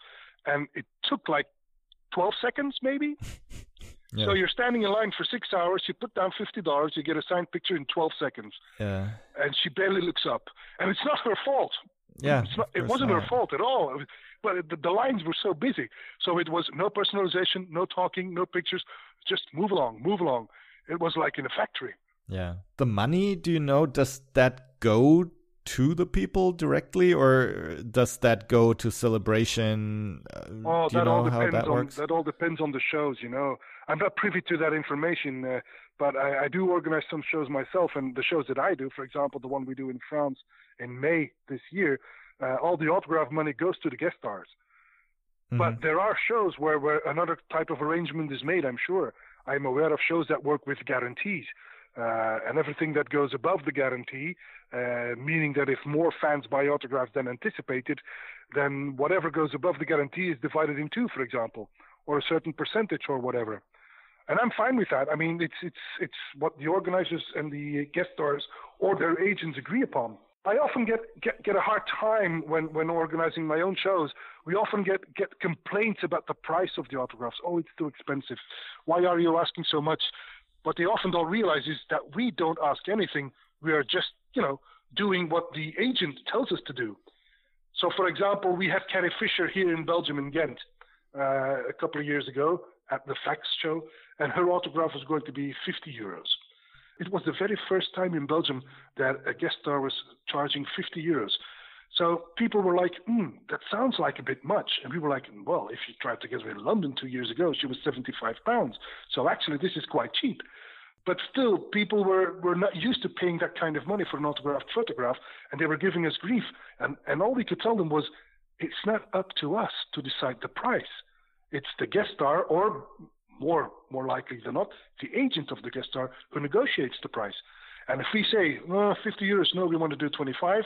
Speaker 3: and it took like 12 seconds, maybe.
Speaker 2: yeah,
Speaker 3: So you're standing in line for six hours, you put down $50, you get a signed picture in 12 seconds,
Speaker 2: yeah,
Speaker 3: and she barely looks up. And it's not her fault.
Speaker 2: yeah.
Speaker 3: It's not, it wasn't her fault at all. But the, the lines were so busy. So it was no personalization, no talking, no pictures. Just move along, move along. It was like in a factory.
Speaker 2: Yeah, the money. Do you know? Does that go to the people directly, or does that go to celebration? Uh,
Speaker 3: Oh,
Speaker 2: do you
Speaker 3: that
Speaker 2: know
Speaker 3: all
Speaker 2: how
Speaker 3: depends
Speaker 2: that
Speaker 3: on
Speaker 2: works?
Speaker 3: that all depends on the shows. You know, I'm not privy to that information, uh, but I, I do organize some shows myself. And the shows that I do, for example, the one we do in France in May this year, uh, all the autograph money goes to the guest stars.
Speaker 2: Mhm.
Speaker 3: But there are shows where, where another type of arrangement is made, I'm sure. I'm aware of shows that work with guarantees. Uh, and everything that goes above the guarantee, uh, meaning that if more fans buy autographs than anticipated, then whatever goes above the guarantee is divided in two, for example, or a certain percentage or whatever. And I'm fine with that. I mean, it's it's it's what the organizers and the guest stars or their agents agree upon. I often get, get, get a hard time when, when organizing my own shows. We often get, get complaints about the price of the autographs. Oh, it's too expensive. Why are you asking so much? What they often don't realize is that we don't ask anything. We are just, you know, doing what the agent tells us to do. So, for example, we had Carrie Fisher here in Belgium in Ghent uh, a couple of years ago at the Facts show, and her autograph was going to be 50 euros. It was the very first time in Belgium that a guest star was charging 50 euros. So people were like, hmm, that sounds like a bit much. And we were like, well, if you tried to get her in London two years ago, she was 75 pounds. So actually, this is quite cheap. But still, people were, were not used to paying that kind of money for an autographed photograph, and they were giving us grief. And, and all we could tell them was, it's not up to us to decide the price. It's the guest star, or more more likely than not, the agent of the guest star who negotiates the price. And if we say, oh, 50 euros, no, we want to do 25,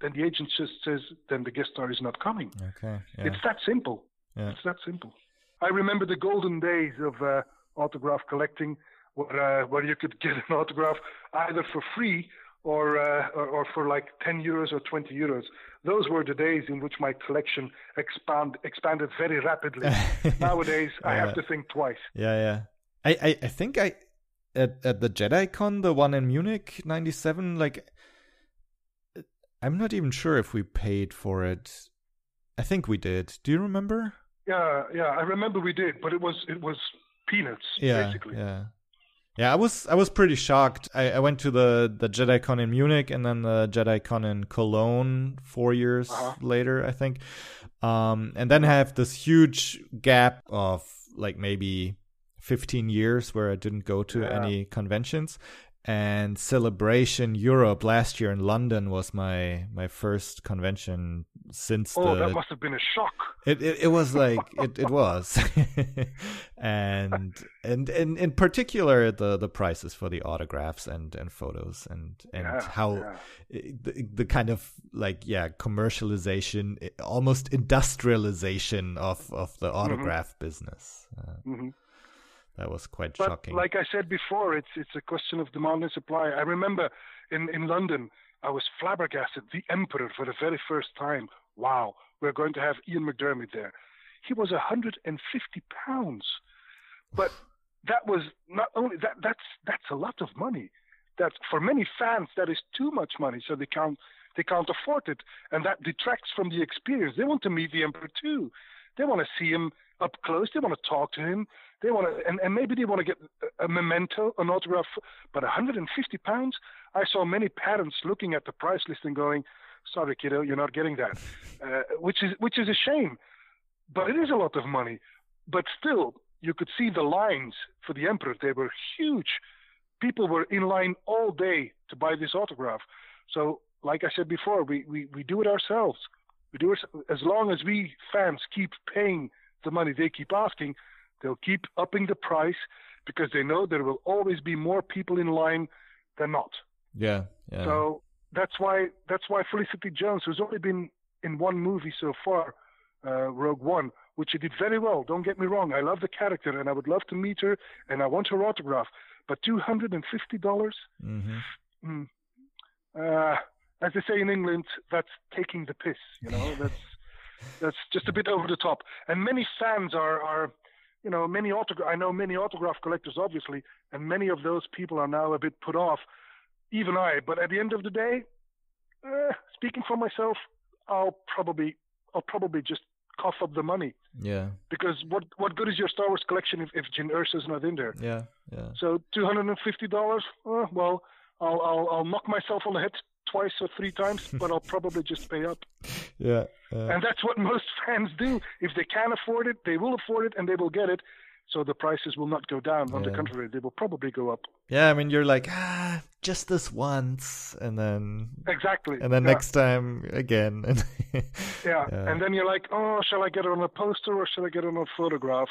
Speaker 3: then the agent just says, then the guest star is not coming.
Speaker 2: Okay. Yeah.
Speaker 3: It's that simple.
Speaker 2: Yeah.
Speaker 3: It's that simple. I remember the golden days of uh, autograph collecting, where, uh, where you could get an autograph either for free or, uh, or, or for like 10 euros or 20 euros. Those were the days in which my collection expand expanded very rapidly. Nowadays, I have to think twice.
Speaker 2: Yeah, yeah. I, I, I think I at at the JediCon, the one in Munich '97, like I'm not even sure if we paid for it. I think we did. Do you remember?
Speaker 3: Yeah, yeah, I remember we did, but it was it was peanuts,
Speaker 2: yeah,
Speaker 3: basically.
Speaker 2: Yeah. Yeah, I was I was pretty shocked. I, I went to the the JediCon in Munich and then the JediCon in Cologne four years
Speaker 3: Uh-huh.
Speaker 2: later, I think. Um, and then have this huge gap of like maybe 15 years where I didn't go to
Speaker 3: Yeah.
Speaker 2: any conventions. And Celebration Europe last year in London was my my first convention since
Speaker 3: Oh,
Speaker 2: the
Speaker 3: that must have been a shock.
Speaker 2: it, it it was like it, it was, and and and in particular the the prices for the autographs and and photos and and
Speaker 3: Yeah,
Speaker 2: how
Speaker 3: yeah.
Speaker 2: the, the kind of like yeah commercialization almost industrialization of of the autograph business uh,
Speaker 3: Mhm.
Speaker 2: That was quite
Speaker 3: But
Speaker 2: shocking
Speaker 3: like I said before, it's it's a question of demand and supply. I remember in in London, I was flabbergasted. The Emperor for the very first time. Wow, we're going to have Ian McDiarmid there. He was 150 pounds, but that was not only that. That's that's a lot of money. That for many fans that is too much money, so they can't they can't afford it, and that detracts from the experience. They want to meet the Emperor too. They want to see him up close. They want to talk to him. They want to, and, and maybe they want to get a, memento, an autograph. But 150 pounds. I saw many parents looking at the price list and going, "Sorry, kiddo, you're not getting that," uh, which is which is a shame. But it is a lot of money. But still, you could see the lines for the emperor. They were huge. People were in line all day to buy this autograph. So, like I said before, we, we, we do it ourselves. We do it as long as we fans keep paying the money they keep asking, they'll keep upping the price because they know there will always be more people in line than not.
Speaker 2: yeah yeah
Speaker 3: So that's why that's why Felicity Jones, who's only been in one movie so far, uh, Rogue One, which she did very well. Don't get me wrong, I love the character and I would love to meet her and I want her autograph. But two hundred and fifty dollars,
Speaker 2: hmm
Speaker 3: mm, uh, as they say in England, that's taking the piss. You know, that's that's just a bit over the top. And many fans are are, you know, many autograph. I know many autograph collectors, obviously, and many of those people are now a bit put off. Even I. But at the end of the day, uh, speaking for myself, I'll probably I'll probably just cough up the money
Speaker 2: yeah
Speaker 3: because what what good is your Star Wars collection if, if Jyn Erso's not in there?
Speaker 2: yeah yeah
Speaker 3: So two hundred and fifty dollars. Uh, well, I'll, I'll I'll knock myself on the head twice or three times, but I'll probably just pay up.
Speaker 2: yeah yeah
Speaker 3: And that's what most fans do. If they can afford it, they will afford it, and they will get it. So the prices will not go down. On the contrary, they will probably go up.
Speaker 2: Yeah, I mean, you're like, ah, just this once, and then
Speaker 3: Exactly.
Speaker 2: and then
Speaker 3: yeah.
Speaker 2: next time again. And
Speaker 3: Yeah.
Speaker 2: Yeah.
Speaker 3: And then you're like, oh, shall I get it on a poster or shall I get it on a photograph?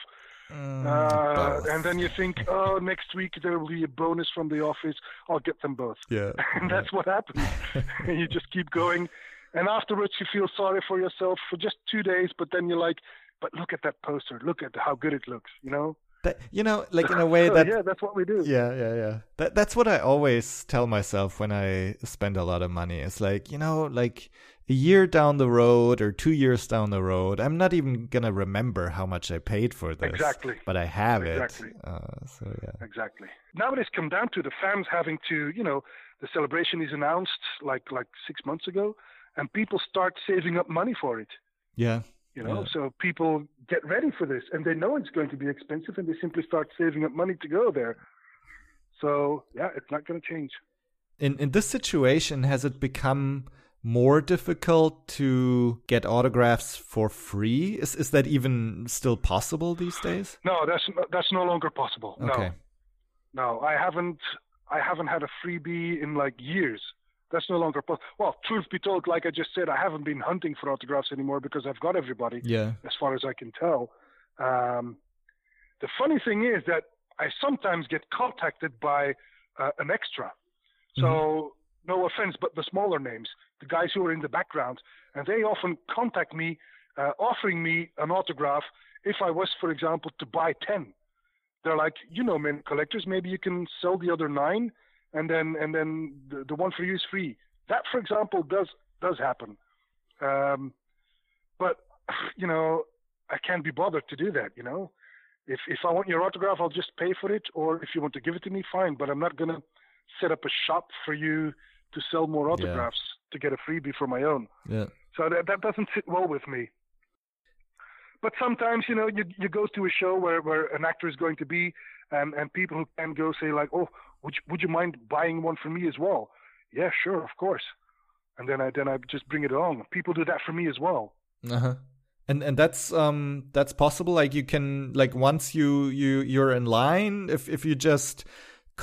Speaker 2: Mm,
Speaker 3: Uh, and then you think, oh, next week there will be a bonus from the office. I'll get them both.
Speaker 2: yeah,
Speaker 3: and that's what happens. and you just keep going. And afterwards, you feel sorry for yourself for just two days, but then you're like, but look at that poster. Look at how good it looks, you know?
Speaker 2: That you know, like in a way that
Speaker 3: yeah, that's what we do.
Speaker 2: Yeah, yeah, yeah. That that's what I always tell myself when I spend a lot of money. It's like, you know, like a year down the road or 2 years down the road, I'm not even going to remember how much I paid for this.
Speaker 3: Exactly.
Speaker 2: But I have
Speaker 3: Exactly.
Speaker 2: it. Uh, so yeah.
Speaker 3: Exactly. Now it has come down to the fans having to, you know, the celebration is announced like like six months ago, and people start saving up money for it.
Speaker 2: Yeah.
Speaker 3: You know,
Speaker 2: Yeah.
Speaker 3: so people get ready for this, and they know it's going to be expensive, and they simply start saving up money to go there. So yeah, it's not going to change.
Speaker 2: In in this situation has it become more difficult to get autographs for free? Is is that even still possible these days?
Speaker 3: No, that's that's no longer possible.
Speaker 2: Okay.
Speaker 3: No, no, I haven't I haven't had a freebie in like years. That's no longer possible. Well, truth be told, like I just said, I haven't been hunting for autographs anymore because I've got everybody.
Speaker 2: Yeah.
Speaker 3: as far as I can tell. Um, the funny thing is that I sometimes get contacted by uh, an extra. So, no offense, but the smaller names, the guys who are in the background, and they often contact me uh, offering me an autograph if I was, for example, to buy 10. They're like, you know, men collectors, maybe you can sell the other nine, and then and then the, the one for you is free. That, for example, does does happen. Um, but you know, I can't be bothered to do that. You know, if if I want your autograph, I'll just pay for it, or if you want to give it to me, fine. But I'm not gonna set up a shop for you to sell more autographs to get a freebie for my own.
Speaker 2: Yeah.
Speaker 3: So that that doesn't sit well with me. But sometimes, you know, you you go to a show where, where an actor is going to be, and and people who can go say like, oh, would you, would you mind buying one for me as well? Yeah, sure, of course. And then I then I just bring it along. People do that for me as well.
Speaker 2: Uh-huh. And and that's um that's possible like you can like once you you you're in line if if you just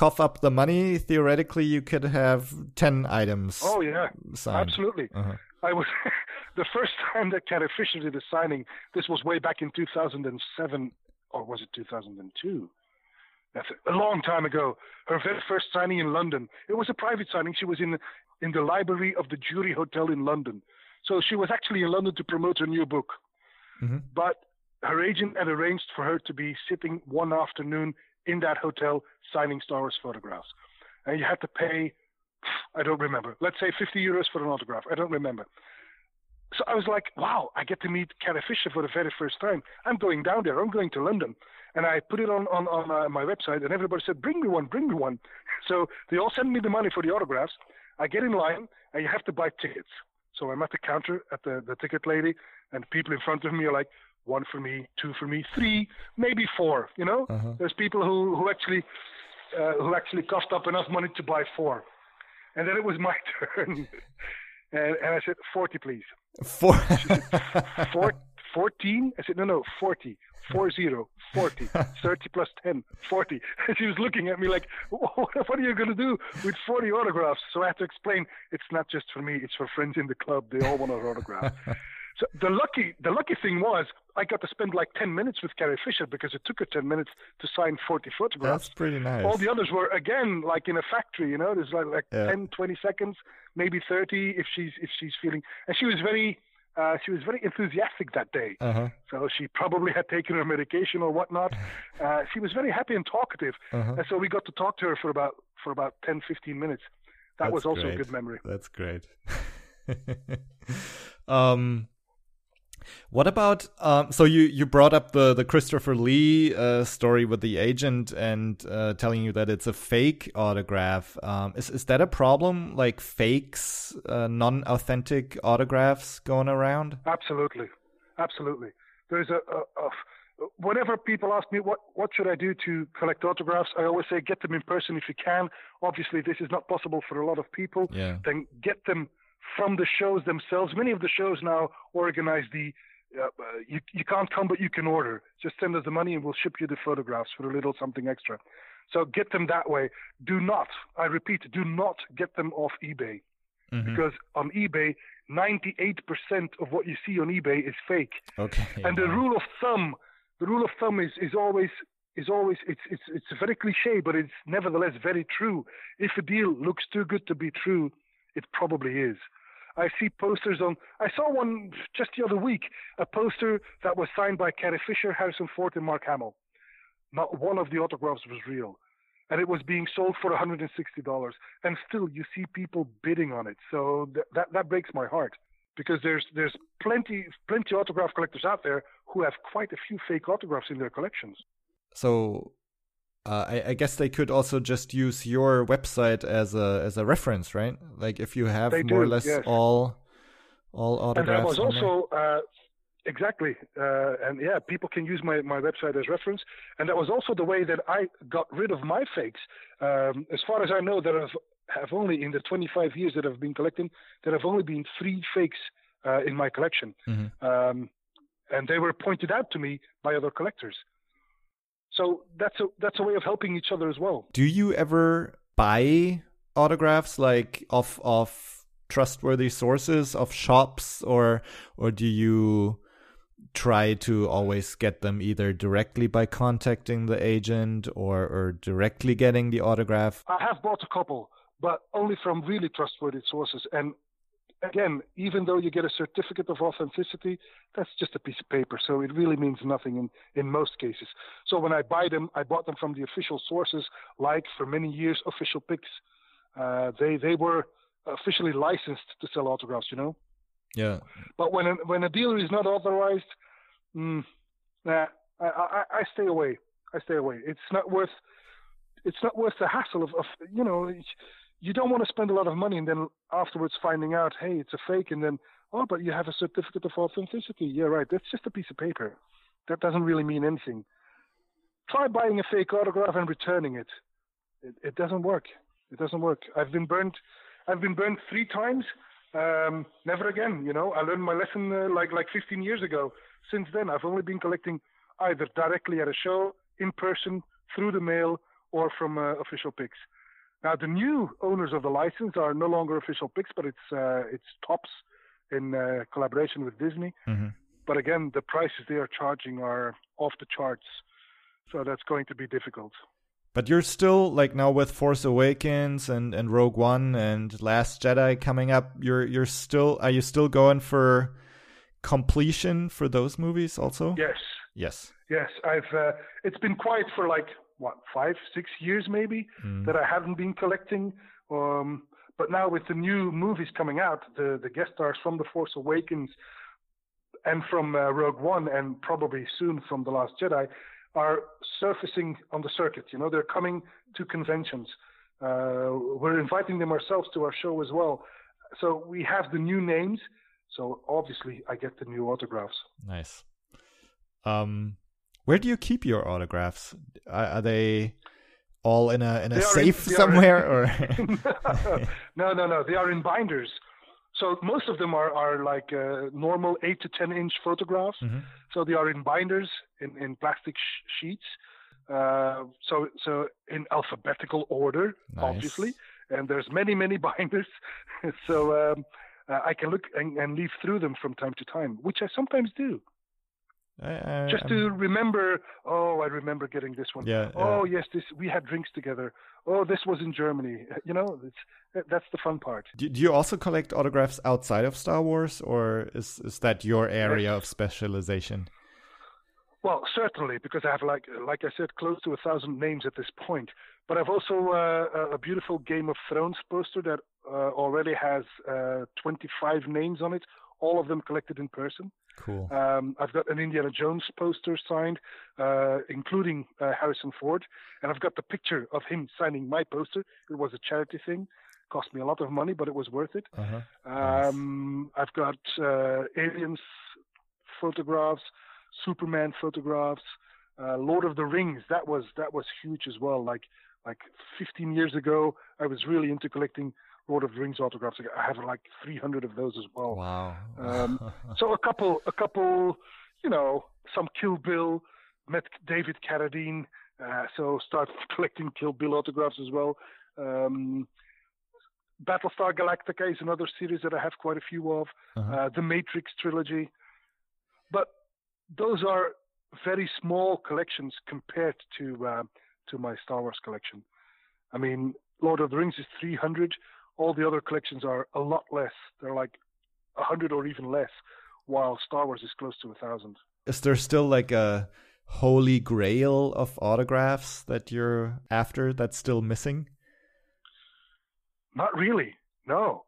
Speaker 2: cough up the money theoretically you could have 10 items
Speaker 3: Oh yeah,
Speaker 2: signed.
Speaker 3: absolutely.
Speaker 2: Uh-huh.
Speaker 3: I was the first time that Carrie Fisher did a signing. This was way back in 2007, or was it 2002? That's a long time ago. Her very first signing in London. It was a private signing. She was in in the library of the Jury Hotel in London. So she was actually in London to promote her new book.
Speaker 2: Mhm.
Speaker 3: But her agent had arranged for her to be sitting one afternoon in that hotel signing Star Wars photographs. And you had to pay, I don't remember, let's say 50 euros for an autograph. I don't remember. So I was like, wow, I get to meet Carrie Fisher for the very first time. I'm going down there. I'm going to London. And I put it on, on, on uh, my website, and everybody said, bring me one, bring me one. So they all send me the money for the autographs. I get in line, and you have to buy tickets. So I'm at the counter at the, the ticket lady, and people in front of me are like, one for me, two for me, three, maybe four. You know,
Speaker 2: Uh-huh.
Speaker 3: there's people who who actually uh, who actually coughed up enough money to buy four, and then it was my turn, and, and I said forty, please.
Speaker 2: Four.
Speaker 3: Four, 14? I said, no, no, 40. 40, 40, 30 plus 10, 40. And she was looking at me like, what, what are you going to do with 40 autographs? So I had to explain, it's not just for me, it's for friends in the club. They all want an autograph. so the lucky, the lucky thing was I got to spend like 10 minutes with Carrie Fisher because it took her 10 minutes to sign 40 photographs.
Speaker 2: That's pretty nice.
Speaker 3: All the others were again like in a factory, you know. There's like like
Speaker 2: Yeah.
Speaker 3: 10, 20 seconds, maybe 30 if she's if she's feeling. And she was very uh, she was very enthusiastic that day.
Speaker 2: uh-huh.
Speaker 3: So she probably had taken her medication or whatnot. Uh, she was very happy and talkative,
Speaker 2: Uh-huh.
Speaker 3: and so we got to talk to her for about for about 10, 15 minutes. That
Speaker 2: That's
Speaker 3: was also
Speaker 2: great.
Speaker 3: a good memory.
Speaker 2: That's great. um, what about um? So you you brought up the the Christopher Lee uh, story with the agent and uh, telling you that it's a fake autograph. Um, is is that a problem? Like fakes, uh, non authentic autographs going around?
Speaker 3: Absolutely, absolutely. There's a, a, a whenever people ask me what what should I do to collect autographs, I always say get them in person if you can. Obviously, this is not possible for a lot of people.
Speaker 2: Yeah.
Speaker 3: Then get them from the shows themselves. Many of the shows now organize the uh, uh, you you can't come but you can order. Just send us the money and we'll ship you the photographs for a little something extra. So get them that way. Do not, I repeat, do not get them off eBay
Speaker 2: Mhm.
Speaker 3: because on eBay, 98% of what you see on eBay is fake.
Speaker 2: Okay.
Speaker 3: And the rule of thumb, the rule of thumb is, is always is always it's it's it's very cliche, but it's nevertheless very true. If a deal looks too good to be true, it probably is. I see posters on. I saw one just the other week, a poster that was signed by Carrie Fisher, Harrison Ford, and Mark Hamill. Not one of the autographs was real. And it was being sold for $160. And still, you see people bidding on it. So th- that, that breaks my heart because there's, there's plenty, plenty autograph collectors out there who have quite a few fake autographs in their collections.
Speaker 2: So uh, I, I, guess they could also just use your website as a as a reference, right? Like if you have
Speaker 3: they
Speaker 2: more
Speaker 3: do,
Speaker 2: or less
Speaker 3: yes.
Speaker 2: all all autographs.
Speaker 3: And that was also uh, exactly, uh, and yeah, people can use my, my website as reference. And that was also the way that I got rid of my fakes. Um, as far as I know, there have, have only in the 25 years that I've been collecting, there have only been three fakes uh, in my collection,
Speaker 2: mm-hmm.
Speaker 3: um, and they were pointed out to me by other collectors. So that's a that's a way of helping each other as well.
Speaker 2: Do you ever buy autographs like of of trustworthy sources of shops or or do you try to always get them either directly by contacting the agent or or directly getting the autograph?
Speaker 3: I have bought a couple, but only from really trustworthy sources and again, even though you get a certificate of authenticity, that's just a piece of paper. So it really means nothing in, in most cases. So when I buy them, I bought them from the official sources, like for many years, Official Pix. Uh, they they were officially licensed to sell autographs, you know.
Speaker 2: Yeah.
Speaker 3: But when a, when a dealer is not authorized, mm, nah, I, I, I stay away. I stay away. It's not worth. It's not worth the hassle of, of you know you don't want to spend a lot of money and then afterwards finding out, hey, it's a fake, and then, oh, but you have a certificate of authenticity. Yeah, right. That's just a piece of paper. That doesn't really mean anything. Try buying a fake autograph and returning it. It, it doesn't work. It doesn't work. I've been burned. I've been burned three times. Um, never again. You know, I learned my lesson uh, like like 15 years ago. Since then, I've only been collecting either directly at a show, in person, through the mail, or from uh, official Pix. Now, the new owners of the license are no longer official Pix, but it's uh, it's Topps in uh, collaboration with Disney.
Speaker 2: Mm-hmm.
Speaker 3: But again, the prices they are charging are off the charts, so that's going to be difficult.
Speaker 2: But you're still like now with Force Awakens and, and Rogue One and Last Jedi coming up. You're you're still are you still going for completion for those movies also?
Speaker 3: Yes.
Speaker 2: Yes.
Speaker 3: Yes, I've. Uh, it's been quiet for like what five, six years maybe
Speaker 2: Mm.
Speaker 3: that I haven't been collecting. Um, but now with the new movies coming out, the the guest stars from The Force Awakens and from uh, Rogue One, and probably soon from The Last Jedi, are surfacing on the circuit. You know, they're coming to conventions. Uh, we're inviting them ourselves to our show as well. So we have the new names. So obviously, I get the new autographs.
Speaker 2: Nice. Um, where do you keep your autographs? Are, are they all in a in a safe
Speaker 3: in- are in-
Speaker 2: somewhere or?
Speaker 3: no, no, no. They are in binders. So most of them are, are like uh, normal 8 to 10 inch photographs.
Speaker 2: Mhm.
Speaker 3: So they are in binders, in, in plastic sh- sheets. Uh, so so in alphabetical order,
Speaker 2: Nice.
Speaker 3: obviously. And there's many, many binders. so um, uh, I can look and, and leaf through them from time to time, which I sometimes do.
Speaker 2: I, I,
Speaker 3: Just
Speaker 2: I'm-
Speaker 3: to remember, oh, I remember getting this one.
Speaker 2: Yeah,
Speaker 3: Oh,
Speaker 2: yeah.
Speaker 3: yes, this we had drinks together. Oh, this was in Germany. You know, it's, that's the fun part.
Speaker 2: Do, do you also collect autographs outside of Star Wars, or is is that your area of specialization?
Speaker 3: Well, certainly, because I have like like I said, close to a thousand names at this point. But I've also uh, a- a beautiful Game of Thrones poster that uh, already has uh, 25 names on it, all of them collected in person.
Speaker 2: Cool.
Speaker 3: Um, I've got an Indiana Jones poster signed, uh, including uh, Harrison Ford, and I've got the picture of him signing my poster. It was a charity thing, cost me a lot of money, but it was worth it.
Speaker 2: Uh-huh. Nice.
Speaker 3: Um, I've got uh, aliens photographs, Superman photographs, uh, Lord of the Rings. That was that was huge as well. Like like 15 years ago, I was really into collecting Lord of the Rings autographs. I have like 300 of those as well.
Speaker 2: Wow.
Speaker 3: Um, So a couple, a couple, you know, some Kill Bill. Met David Carradine, uh, so start collecting Kill Bill autographs as well. Um, Battlestar Galactica is another series that I have quite a few of.
Speaker 2: Uh-huh.
Speaker 3: Uh, the Matrix trilogy, but those are very small collections compared to uh, to my Star Wars collection. I mean, Lord of the Rings is 300. All the other collections are a lot less. They're like a 100 or even less, while Star Wars is close to a thousand.
Speaker 2: is there still like a holy grail of autographs that you're after that's still missing?
Speaker 3: Not really. No.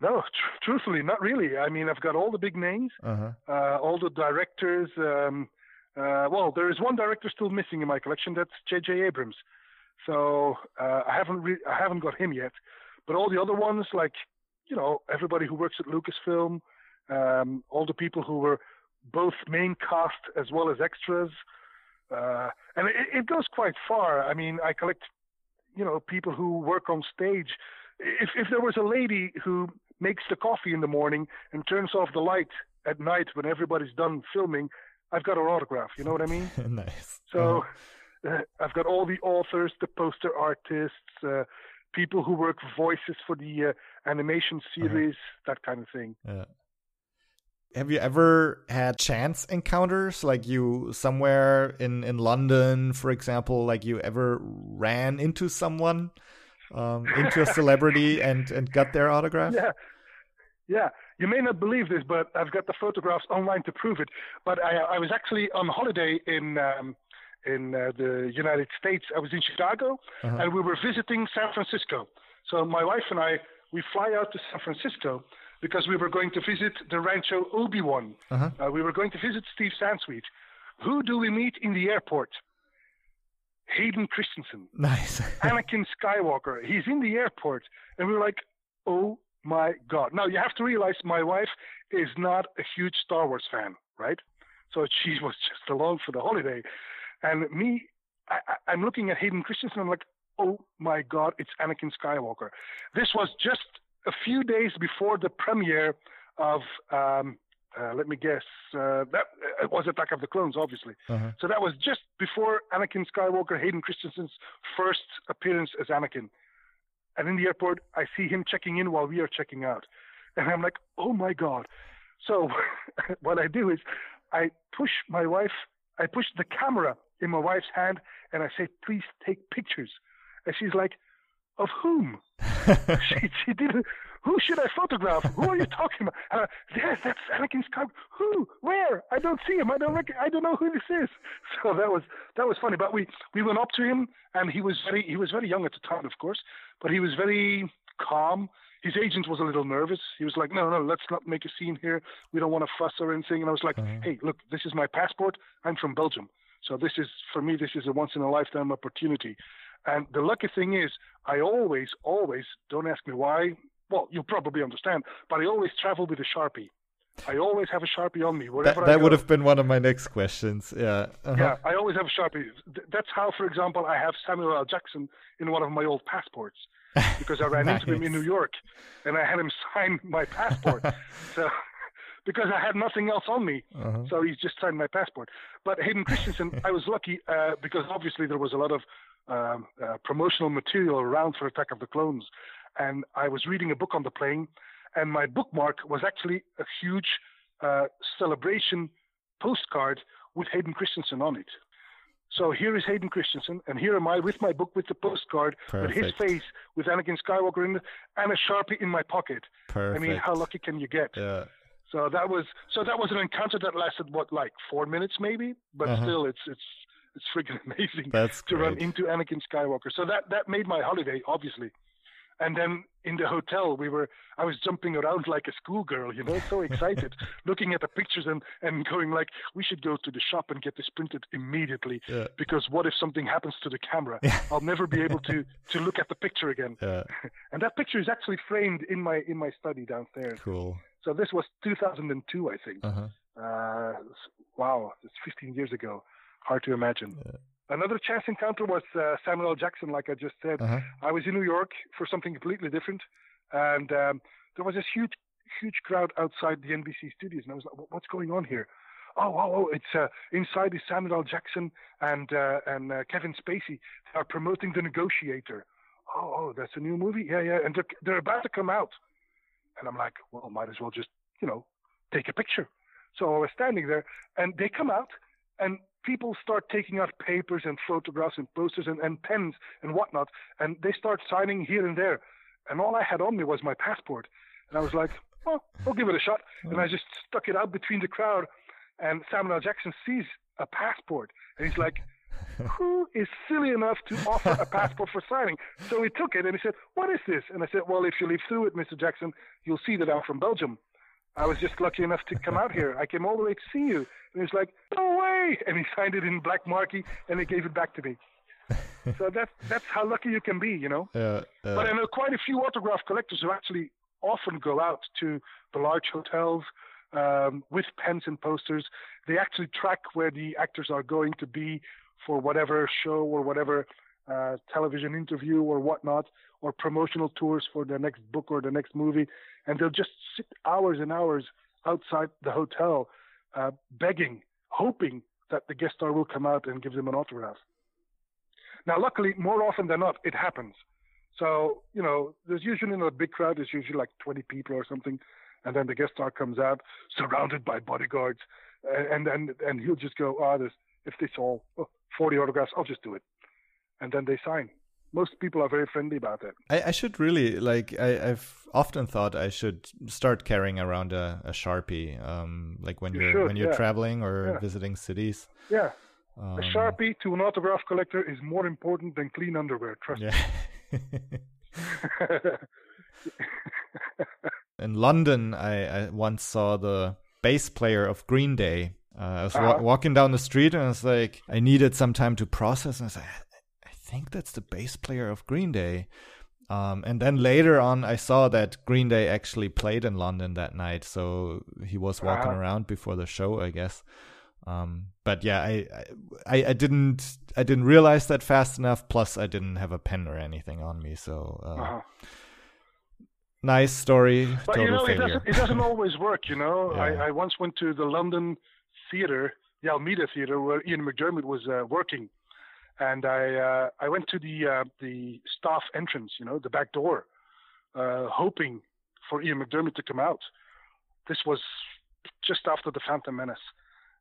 Speaker 3: No, tr- truthfully, not really. I mean, I've got all the big names,
Speaker 2: Uh-huh.
Speaker 3: uh, all the directors. Um, uh, well, there is one director still missing in my collection. That's J.J. Abrams. So uh, I haven't re- I haven't got him yet. But all the other ones, like you know, everybody who works at Lucasfilm, um, all the people who were both main cast as well as extras, uh, and it, it goes quite far. I mean, I collect, you know, people who work on stage. If if there was a lady who makes the coffee in the morning and turns off the light at night when everybody's done filming, I've got her autograph. You know what I mean?
Speaker 2: nice.
Speaker 3: So uh, I've got all the authors, the poster artists, uh, people who work voices for the uh, animation series, that kind of thing.
Speaker 2: Yeah. Have you ever had chance encounters like you somewhere in in London, for example, like you ever ran into someone, um, into a celebrity and and got their autograph?
Speaker 3: Yeah. Yeah, you may not believe this, but I've got the photographs online to prove it. But I, I was actually on holiday in um, in uh, the United States. I was in Chicago,
Speaker 2: Uh-huh.
Speaker 3: and we were visiting San Francisco. So my wife and I we fly out to San Francisco because we were going to visit the Rancho Obi Wan.
Speaker 2: Uh-huh.
Speaker 3: Uh, we were going to visit Steve Sansweet. Who do we meet in the airport? Hayden Christensen.
Speaker 2: Nice.
Speaker 3: Anakin Skywalker. He's in the airport, and we were like, "Oh my God!" Now you have to realize my wife is not a huge Star Wars fan, right? So she was just along for the holiday, and me, I, I'm looking at Hayden Christensen. I'm like, "Oh my God, it's Anakin Skywalker." This was just a few days before the premiere of. Um, uh, let me guess. Uh, that it was Attack of the Clones, obviously.
Speaker 2: Uh-huh.
Speaker 3: So that was just before Anakin Skywalker, Hayden Christensen's first appearance as Anakin. And in the airport, I see him checking in while we are checking out. And I'm like, oh my God. So what I do is I push my wife, I push the camera in my wife's hand and I say, please take pictures. And she's like, of whom? she, she didn't. Who should I photograph? Who are you talking about? Uh, yes, that's Anakin Skywalker. Who? Where? I don't see him. I don't. Rec- I don't know who this is. So that was that was funny. But we we went up to him, and he was very he was very young at the time, of course, but he was very calm. His agent was a little nervous. He was like, "No, no, let's not make a scene here. We don't want to fuss or anything." And I was like,
Speaker 2: Uh-huh.
Speaker 3: "Hey, look, this is my passport. I'm from Belgium, so this is for me. This is a once in a lifetime opportunity." And the lucky thing is, I always, always, don't ask me why. Well, you'll probably understand, but I always travel with a Sharpie. I always have a Sharpie on me wherever
Speaker 2: that
Speaker 3: I
Speaker 2: that would have been one of my next questions. Yeah. Uh-huh.
Speaker 3: Yeah, I always have a Sharpie. That's how, for example, I have Samuel L. Jackson in one of my old passports because I ran into him in New York and I had him sign my passport. so because I had nothing else on me.
Speaker 2: Uh-huh.
Speaker 3: So he just signed my passport. But Hayden Christensen, I was lucky uh, because obviously there was a lot of um, uh, promotional material around for Attack of the Clones. And I was reading a book on the plane, and my bookmark was actually a huge uh, celebration postcard with Hayden Christensen on it. So here is Hayden Christensen, and here am I with my book with the postcard, with his face, with Anakin Skywalker in it, and a sharpie in my pocket.
Speaker 2: Perfect.
Speaker 3: I mean, how lucky can you get?
Speaker 2: Yeah.
Speaker 3: So that was so that was an encounter that lasted what like four minutes maybe, but
Speaker 2: Uh-huh.
Speaker 3: still it's it's it's freaking amazing
Speaker 2: That's
Speaker 3: to run into Anakin Skywalker. So that that made my holiday obviously. And then in the hotel we were I was jumping around like a schoolgirl, you know, so excited, looking at the pictures and and going like we should go to the shop and get this printed immediately
Speaker 2: Yeah.
Speaker 3: because what if something happens to the camera? I'll never be able to to look at the picture again.
Speaker 2: Yeah.
Speaker 3: And that picture is actually framed in my in my study downstairs.
Speaker 2: Cool.
Speaker 3: So this was 2002, I think.
Speaker 2: Uh-huh.
Speaker 3: Uh, wow, it's 15 years ago. Hard to imagine. Another chance encounter was uh, Samuel L. Jackson, like I just said.
Speaker 2: Uh-huh.
Speaker 3: I was in New York for something completely different, and um, there was this huge, huge crowd outside the NBC studios, and I was like, "What's going on here?" Oh, oh, oh! It's uh, inside is Samuel L. Jackson and uh, and uh, Kevin Spacey. Are promoting The Negotiator. Oh, oh, that's a new movie. Yeah, yeah, and they're, they're about to come out. And I'm like, well, might as well just, you know, take a picture. So I was standing there, and they come out, and people start taking out papers and photographs and posters and, and pens and whatnot, and they start signing here and there. And all I had on me was my passport. And I was like, well, I'll give it a shot. And I just stuck it out between the crowd, and Samuel L. Jackson sees a passport. And he's like, who is silly enough to offer a passport for signing? So he took it and he said, what is this? And I said, well, if you leave through it, Mr. Jackson, you'll see that I'm from Belgium. I was just lucky enough to come out here. I came all the way to see you. And he's like, no way. And he signed it in black marquee and he gave it back to me. so that's that's how lucky you can be, you know.
Speaker 2: Yeah, uh,
Speaker 3: But I know quite a few autograph collectors who actually often go out to the large hotels um, with pens and posters. They actually track where the actors are going to be for whatever show or whatever uh, television interview or whatnot, or promotional tours for the next book or the next movie, and they'll just sit hours and hours outside the hotel, uh, begging, hoping that the guest star will come out and give them an autograph. Now, luckily, more often than not, it happens. So, you know, there's usually not a big crowd. There's usually like 20 people or something. And then the guest star comes out surrounded by bodyguards. And then and, he'll just go, oh, there's, if all oh, 40 autographs, I'll just do it. And then they sign. Most people are very friendly about that.
Speaker 2: I, I should really like. I, have often thought I should start carrying around a, a sharpie, um, like when
Speaker 3: You
Speaker 2: are when you're
Speaker 3: yeah.
Speaker 2: traveling or
Speaker 3: Yeah.
Speaker 2: visiting cities.
Speaker 3: Yeah.
Speaker 2: Um,
Speaker 3: A Sharpie to an autograph collector is more important than clean underwear. Trust
Speaker 2: Yeah.
Speaker 3: me.
Speaker 2: In London, I, I once saw the bass player of Green Day. Uh, I was
Speaker 3: Uh-huh.
Speaker 2: walking down the street and I was like, I needed some time to process. And I was like, I think that's the bass player of Green Day. Um, and then later on, I saw that Green Day actually played in London that night. So he was walking
Speaker 3: Uh-huh.
Speaker 2: around before the show, I guess. Um, but yeah, I, I I didn't I didn't realize that fast enough. Plus, I didn't have a pen or anything on me. So uh,
Speaker 3: uh-huh.
Speaker 2: nice story.
Speaker 3: But you know, it doesn't, it doesn't always work. You know,
Speaker 2: Yeah.
Speaker 3: I, I once went to the London theater, the Almeida theater, where Ian McDiarmid was uh, working, and I uh, I went to the uh, the staff entrance, you know, the back door, uh, hoping for Ian McDiarmid to come out. This was just after the Phantom Menace,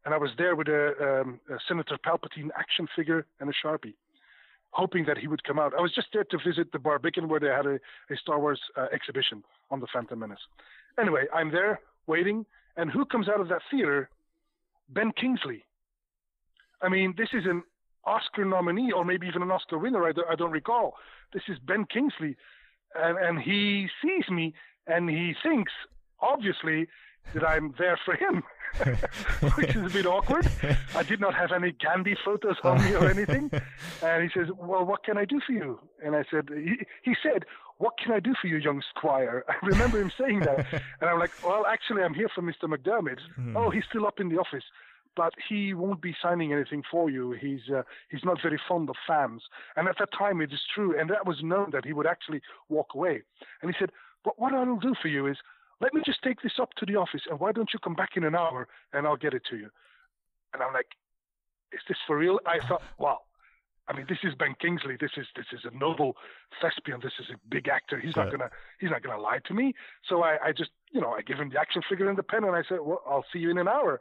Speaker 3: and I was there with a, um, a Senator Palpatine action figure and a sharpie. Hoping that he would come out. I was just there to visit the Barbican where they had a, a Star Wars uh, exhibition on the Phantom Menace. Anyway, I'm there waiting, and who comes out of that theater? Ben Kingsley. I mean, this is an Oscar nominee, or maybe even an Oscar winner. I don't, I don't recall. This is Ben Kingsley, and and he sees me, and he thinks, obviously, that I'm there for him, which is a bit awkward. I did not have any Gandhi photos on me or anything. And he says, "Well, what can I do for you?" And I said, "He, he said, what can I do for you, young squire?" I remember him saying that, and I'm like, "Well, actually, I'm here for Mr. McDiarmid. Oh, he's still up in the office." But he won't be signing anything for you. He's uh, he's not very fond of fans, and at that time it is true, and that was known that he would actually walk away. And he said, "But what I'll do for you is let me just take this up to the office, and why don't you come back in an hour, and I'll get it to you." And I'm like, "Is this for real?" I thought, "Wow." I mean, this is Ben Kingsley. This is this is a noble thespian. This is a big actor. He's not gonna he's not gonna lie to me. So I, I just you know I give him the action figure and the pen, and I said, "Well, I'll see you in an hour."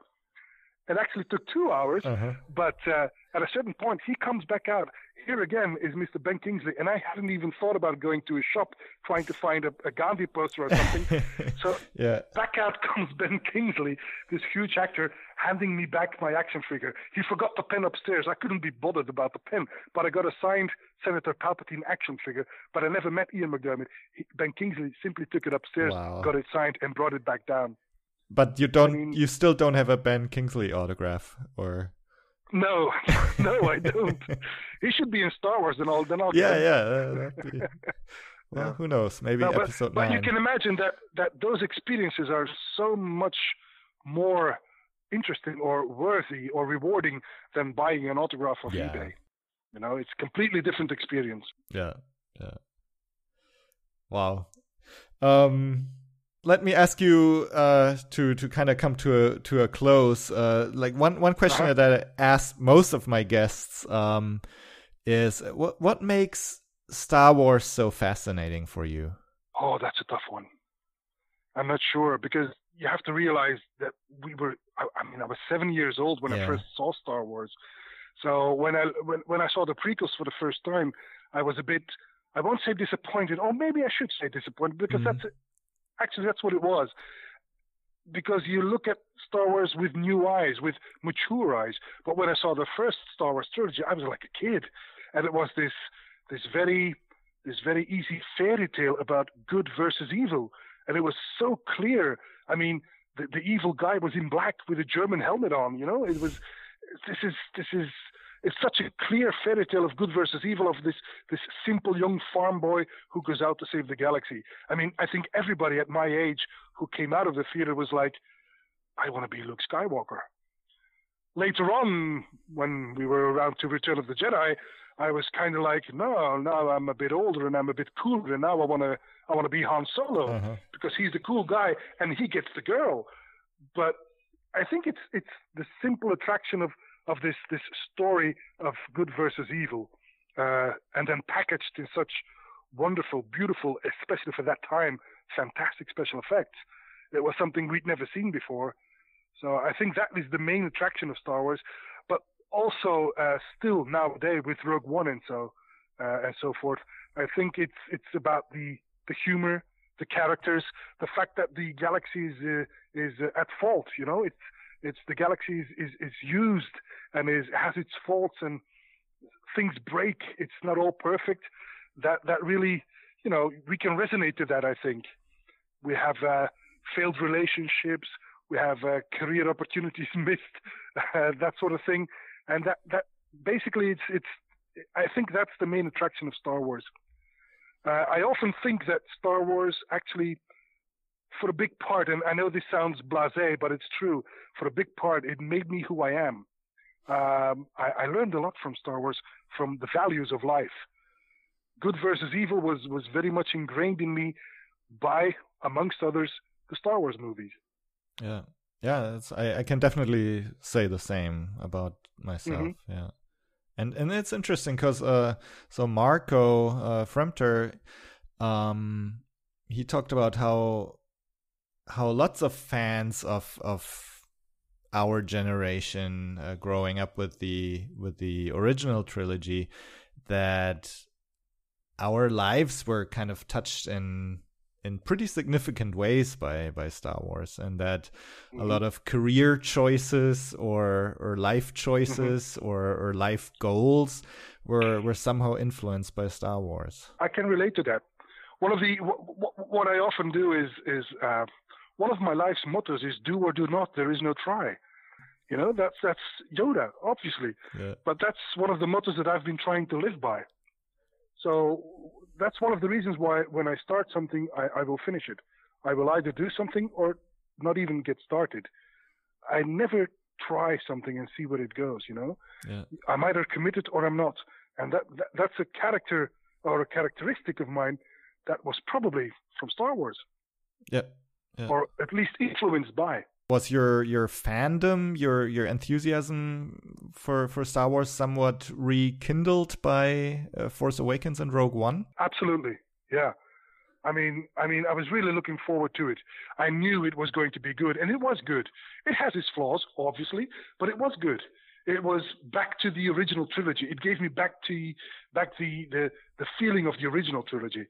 Speaker 3: It actually took two hours,
Speaker 2: Uh-huh.
Speaker 3: but uh, at a certain point, he comes back out. Here again is Mr. Ben Kingsley, and I hadn't even thought about going to a shop trying to find a, a Gandhi poster or something. so
Speaker 2: yeah.
Speaker 3: back out comes Ben Kingsley, this huge actor, handing me back my action figure. He forgot the pen upstairs. I couldn't be bothered about the pen, but I got a signed Senator Palpatine action figure. But I never met Ian McDiarmid. He, ben Kingsley simply took it upstairs,
Speaker 2: Wow.
Speaker 3: got it signed, and brought it back down.
Speaker 2: But you don't.
Speaker 3: mean-
Speaker 2: you still don't have a Ben Kingsley autograph, or
Speaker 3: No, no, I don't. he should be in Star Wars and all. Then I'll
Speaker 2: yeah, yeah. uh, be- Well,
Speaker 3: Yeah.
Speaker 2: who knows? Maybe
Speaker 3: No, but,
Speaker 2: episode
Speaker 3: but
Speaker 2: nine.
Speaker 3: you can imagine that that those experiences are so much more interesting or worthy or rewarding than buying an autograph off
Speaker 2: Yeah.
Speaker 3: eBay. You know, it's completely different experience.
Speaker 2: Yeah, yeah. Wow. Um, let me ask you uh, to to kind of come to a to a close. Uh, like one one question
Speaker 3: Uh-huh.
Speaker 2: that I ask most of my guests um, is what what makes Star Wars so fascinating for you?
Speaker 3: Oh, that's a tough one. I'm not sure because you have to realize that we were. I, I mean, I was seven years old when
Speaker 2: Yeah.
Speaker 3: I first saw Star Wars. So when I when, when I saw the prequels for the first time, I was a bit. I won't say disappointed, or maybe I should say disappointed because
Speaker 2: Mhm.
Speaker 3: that's actually that's what it was. because you look at Star Wars with new eyes, with mature eyes. But when I saw the first Star Wars trilogy, I was like a kid, and it was this this very this very easy fairy tale about good versus evil, and it was so clear. I mean, the, the evil guy was in black with a German helmet on. You know, it was this is this is it's such a clear fairy tale of good versus evil of this this simple young farm boy who goes out to save the galaxy. I mean, I think everybody at my age who came out of the theater was like, I want to be Luke Skywalker. Later on, when we were around to Return of the Jedi, I was kind of like, no, now I'm a bit older and I'm a bit cooler, and now I want to I want to be Han Solo uh-huh. because he's the cool guy and he gets the girl. But I think it's it's the simple attraction of of this this story of good versus evil, uh, and then packaged in such wonderful, beautiful, especially for that time, fantastic special effects. It was something we'd never seen before. So I think that is the main attraction of Star Wars. But also, uh, still nowadays with Rogue One and so uh, and so forth, I think it's it's about the the humor, the characters, the fact that the galaxy is uh, is at fault. You know, it's it's the galaxy is, is, is used and is has its faults and things break. It's not all perfect. That that really, you know, we can resonate to that. I think we have uh, failed relationships, we have uh, career opportunities missed, uh, that sort of thing, and that that basically it's it's. I think that's the main attraction of Star Wars. Uh, I often think that Star Wars actually for a big part, and I know this sounds blasé, but it's true. For a big part, it made me who I am. Um, I, I, learned a lot from Star Wars, from the values of life. Good versus evil was was very much ingrained in me by, amongst others, the Star Wars movies.
Speaker 2: Yeah, yeah, I, I can definitely say the same about myself. Mm-hmm. Yeah, and and it's interesting because uh, so Marco uh, Fremter, um, he talked about how how lots of fans of of our generation uh, growing up with the with the original trilogy that our lives were kind of touched in in pretty significant ways by by Star Wars and that mm-hmm. a lot of career choices or or life choices mm-hmm. or or life goals were were somehow influenced by Star Wars.
Speaker 3: I can relate to that. One of the what, what I often do is is uh, one of my life's mottos is do or do not. There is no try. You know, that's that's Yoda, obviously. Yeah. But that's one of the mottos that I've been trying to live by. So that's one of the reasons why when I start something, I, I will finish it. I will either do something or not even get started. I never try something and see where it goes. You know, yeah. I'm either committed or I'm not, and that, that that's a character or a characteristic of mine that was probably from Star Wars.
Speaker 2: Yeah yeah.
Speaker 3: or at least influenced by.
Speaker 2: Was your your fandom, your your enthusiasm for for Star Wars somewhat rekindled by uh, Force Awakens and Rogue One?
Speaker 3: Absolutely, yeah. I mean, I mean, I was really looking forward to it. I knew it was going to be good, and it was good. It has its flaws, obviously, but it was good. It was back to the original trilogy. It gave me back to back the the, the feeling of the original trilogy,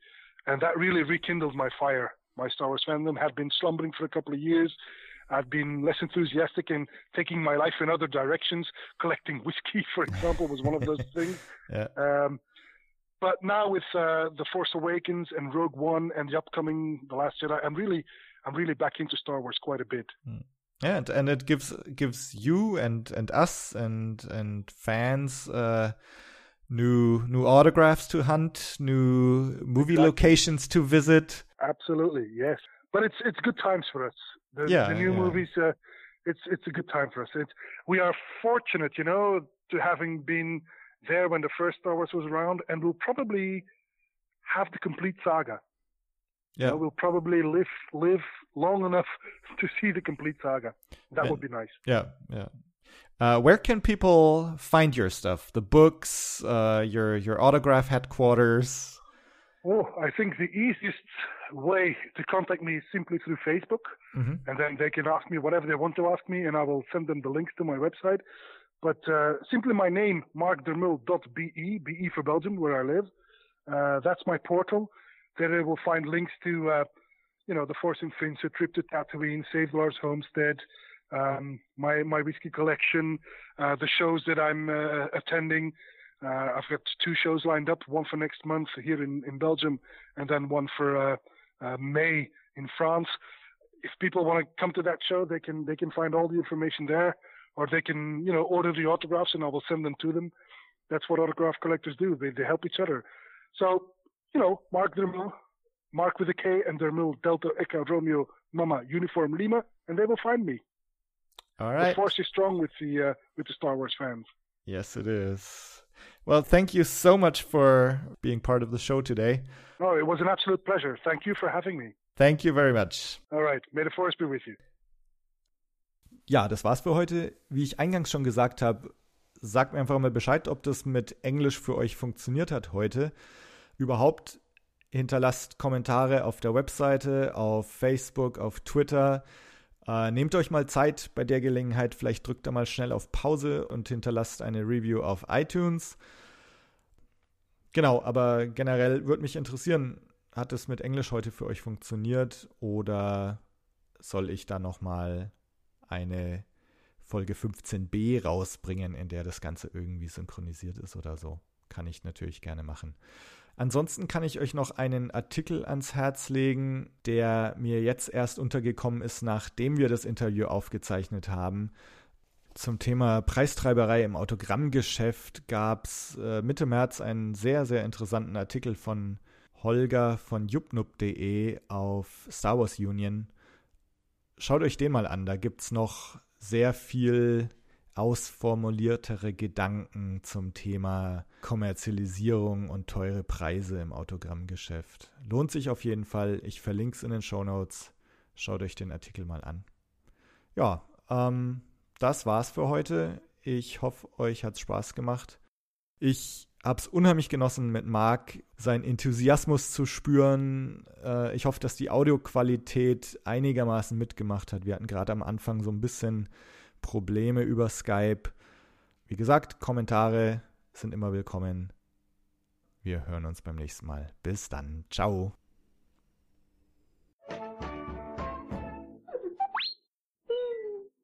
Speaker 3: and that really rekindled my fire my Star Wars fandom had been slumbering for a couple of years. I've been less enthusiastic in taking my life in other directions. Collecting whiskey, for example, was one of those things.
Speaker 2: Yeah.
Speaker 3: Um, but now with uh, the Force Awakens and Rogue One and the upcoming The Last Jedi, I'm really, I'm really back into Star Wars quite a bit.
Speaker 2: Mm. Yeah, and, and it gives gives you and and us and and fans. Uh, new new autographs to hunt, new movie exactly. locations to visit.
Speaker 3: Absolutely, yes. But it's it's good times for us. The,
Speaker 2: yeah,
Speaker 3: the new
Speaker 2: yeah.
Speaker 3: movies. Uh, it's it's a good time for us. It's, we are fortunate, you know, to having been there when the first Star Wars was around, and we'll probably have the complete saga.
Speaker 2: Yeah,
Speaker 3: you know, we'll probably live live long enough to see the complete saga. That would be nice.
Speaker 2: Yeah, yeah. Uh, where can people find your stuff? The books, uh, your your autograph headquarters.
Speaker 3: Oh, I think the easiest way to contact me is simply through Facebook, mm-hmm. and then they can ask me whatever they want to ask me, and I will send them the links to my website. But uh, simply my name, markdermul.be, be for Belgium, where I live. Uh, that's my portal. There they will find links to uh, you know, the Force and Fins, a trip to Tatooine, Save Lars Homestead, um, my my whiskey collection, uh, the shows that I'm uh, attending. Uh, I've got two shows lined up, one for next month here in, in Belgium, and then one for uh, uh, May in France. If people want to come to that show, they can they can find all the information there, or they can you know order the autographs and I will send them to them. That's what autograph collectors do. They they help each other. So you know, Mark Dermul, Mark with a K and Dermul Delta Echo Romeo Mama Uniform Lima, and they will find me.
Speaker 2: All right.
Speaker 3: The force is strong with the uh, with the Star Wars fans.
Speaker 2: Yes, it is. Well, thank you so much for being part of the show today.
Speaker 3: Oh, it was an absolute pleasure. Thank you for having me.
Speaker 2: Thank you very much.
Speaker 3: All right. May the force be with you.
Speaker 2: Ja, das war's für heute. Wie ich eingangs schon gesagt habe, sagt mir einfach mal Bescheid, ob das mit Englisch für euch funktioniert hat heute. Überhaupt hinterlasst Kommentare auf der Webseite, auf Facebook, auf Twitter. Äh, nehmt euch mal Zeit bei der Gelegenheit, vielleicht drückt ihr mal schnell auf Pause und hinterlasst eine Review auf iTunes. Genau, aber generell würde mich interessieren, hat es mit Englisch heute für euch funktioniert oder soll ich da nochmal eine Folge 15b rausbringen, in der das Ganze irgendwie synchronisiert ist oder so? Kann ich natürlich gerne machen. Ansonsten kann ich euch noch einen Artikel ans Herz legen, der mir jetzt erst untergekommen ist, nachdem wir das Interview aufgezeichnet haben. Zum Thema Preistreiberei im Autogrammgeschäft gab es äh, Mitte März einen sehr, sehr interessanten Artikel von Holger von jupnup.de auf Star Wars Union. Schaut euch den mal an, da gibt es noch sehr viel ausformuliertere Gedanken zum Thema Kommerzialisierung und teure Preise im Autogrammgeschäft. Lohnt sich auf jeden Fall. Ich verlinke es in den Show Notes. Schaut euch den Artikel mal an. Ja, ähm, das war's für heute. Ich hoffe, euch hat's Spaß gemacht. Ich hab's unheimlich genossen, mit Marc seinen Enthusiasmus zu spüren. Äh, ich hoffe, dass die Audioqualität einigermaßen mitgemacht hat. Wir hatten gerade am Anfang so ein bisschen Probleme über Skype. Wie gesagt, Kommentare sind immer willkommen. Wir hören uns beim nächsten Mal. Bis dann. Ciao.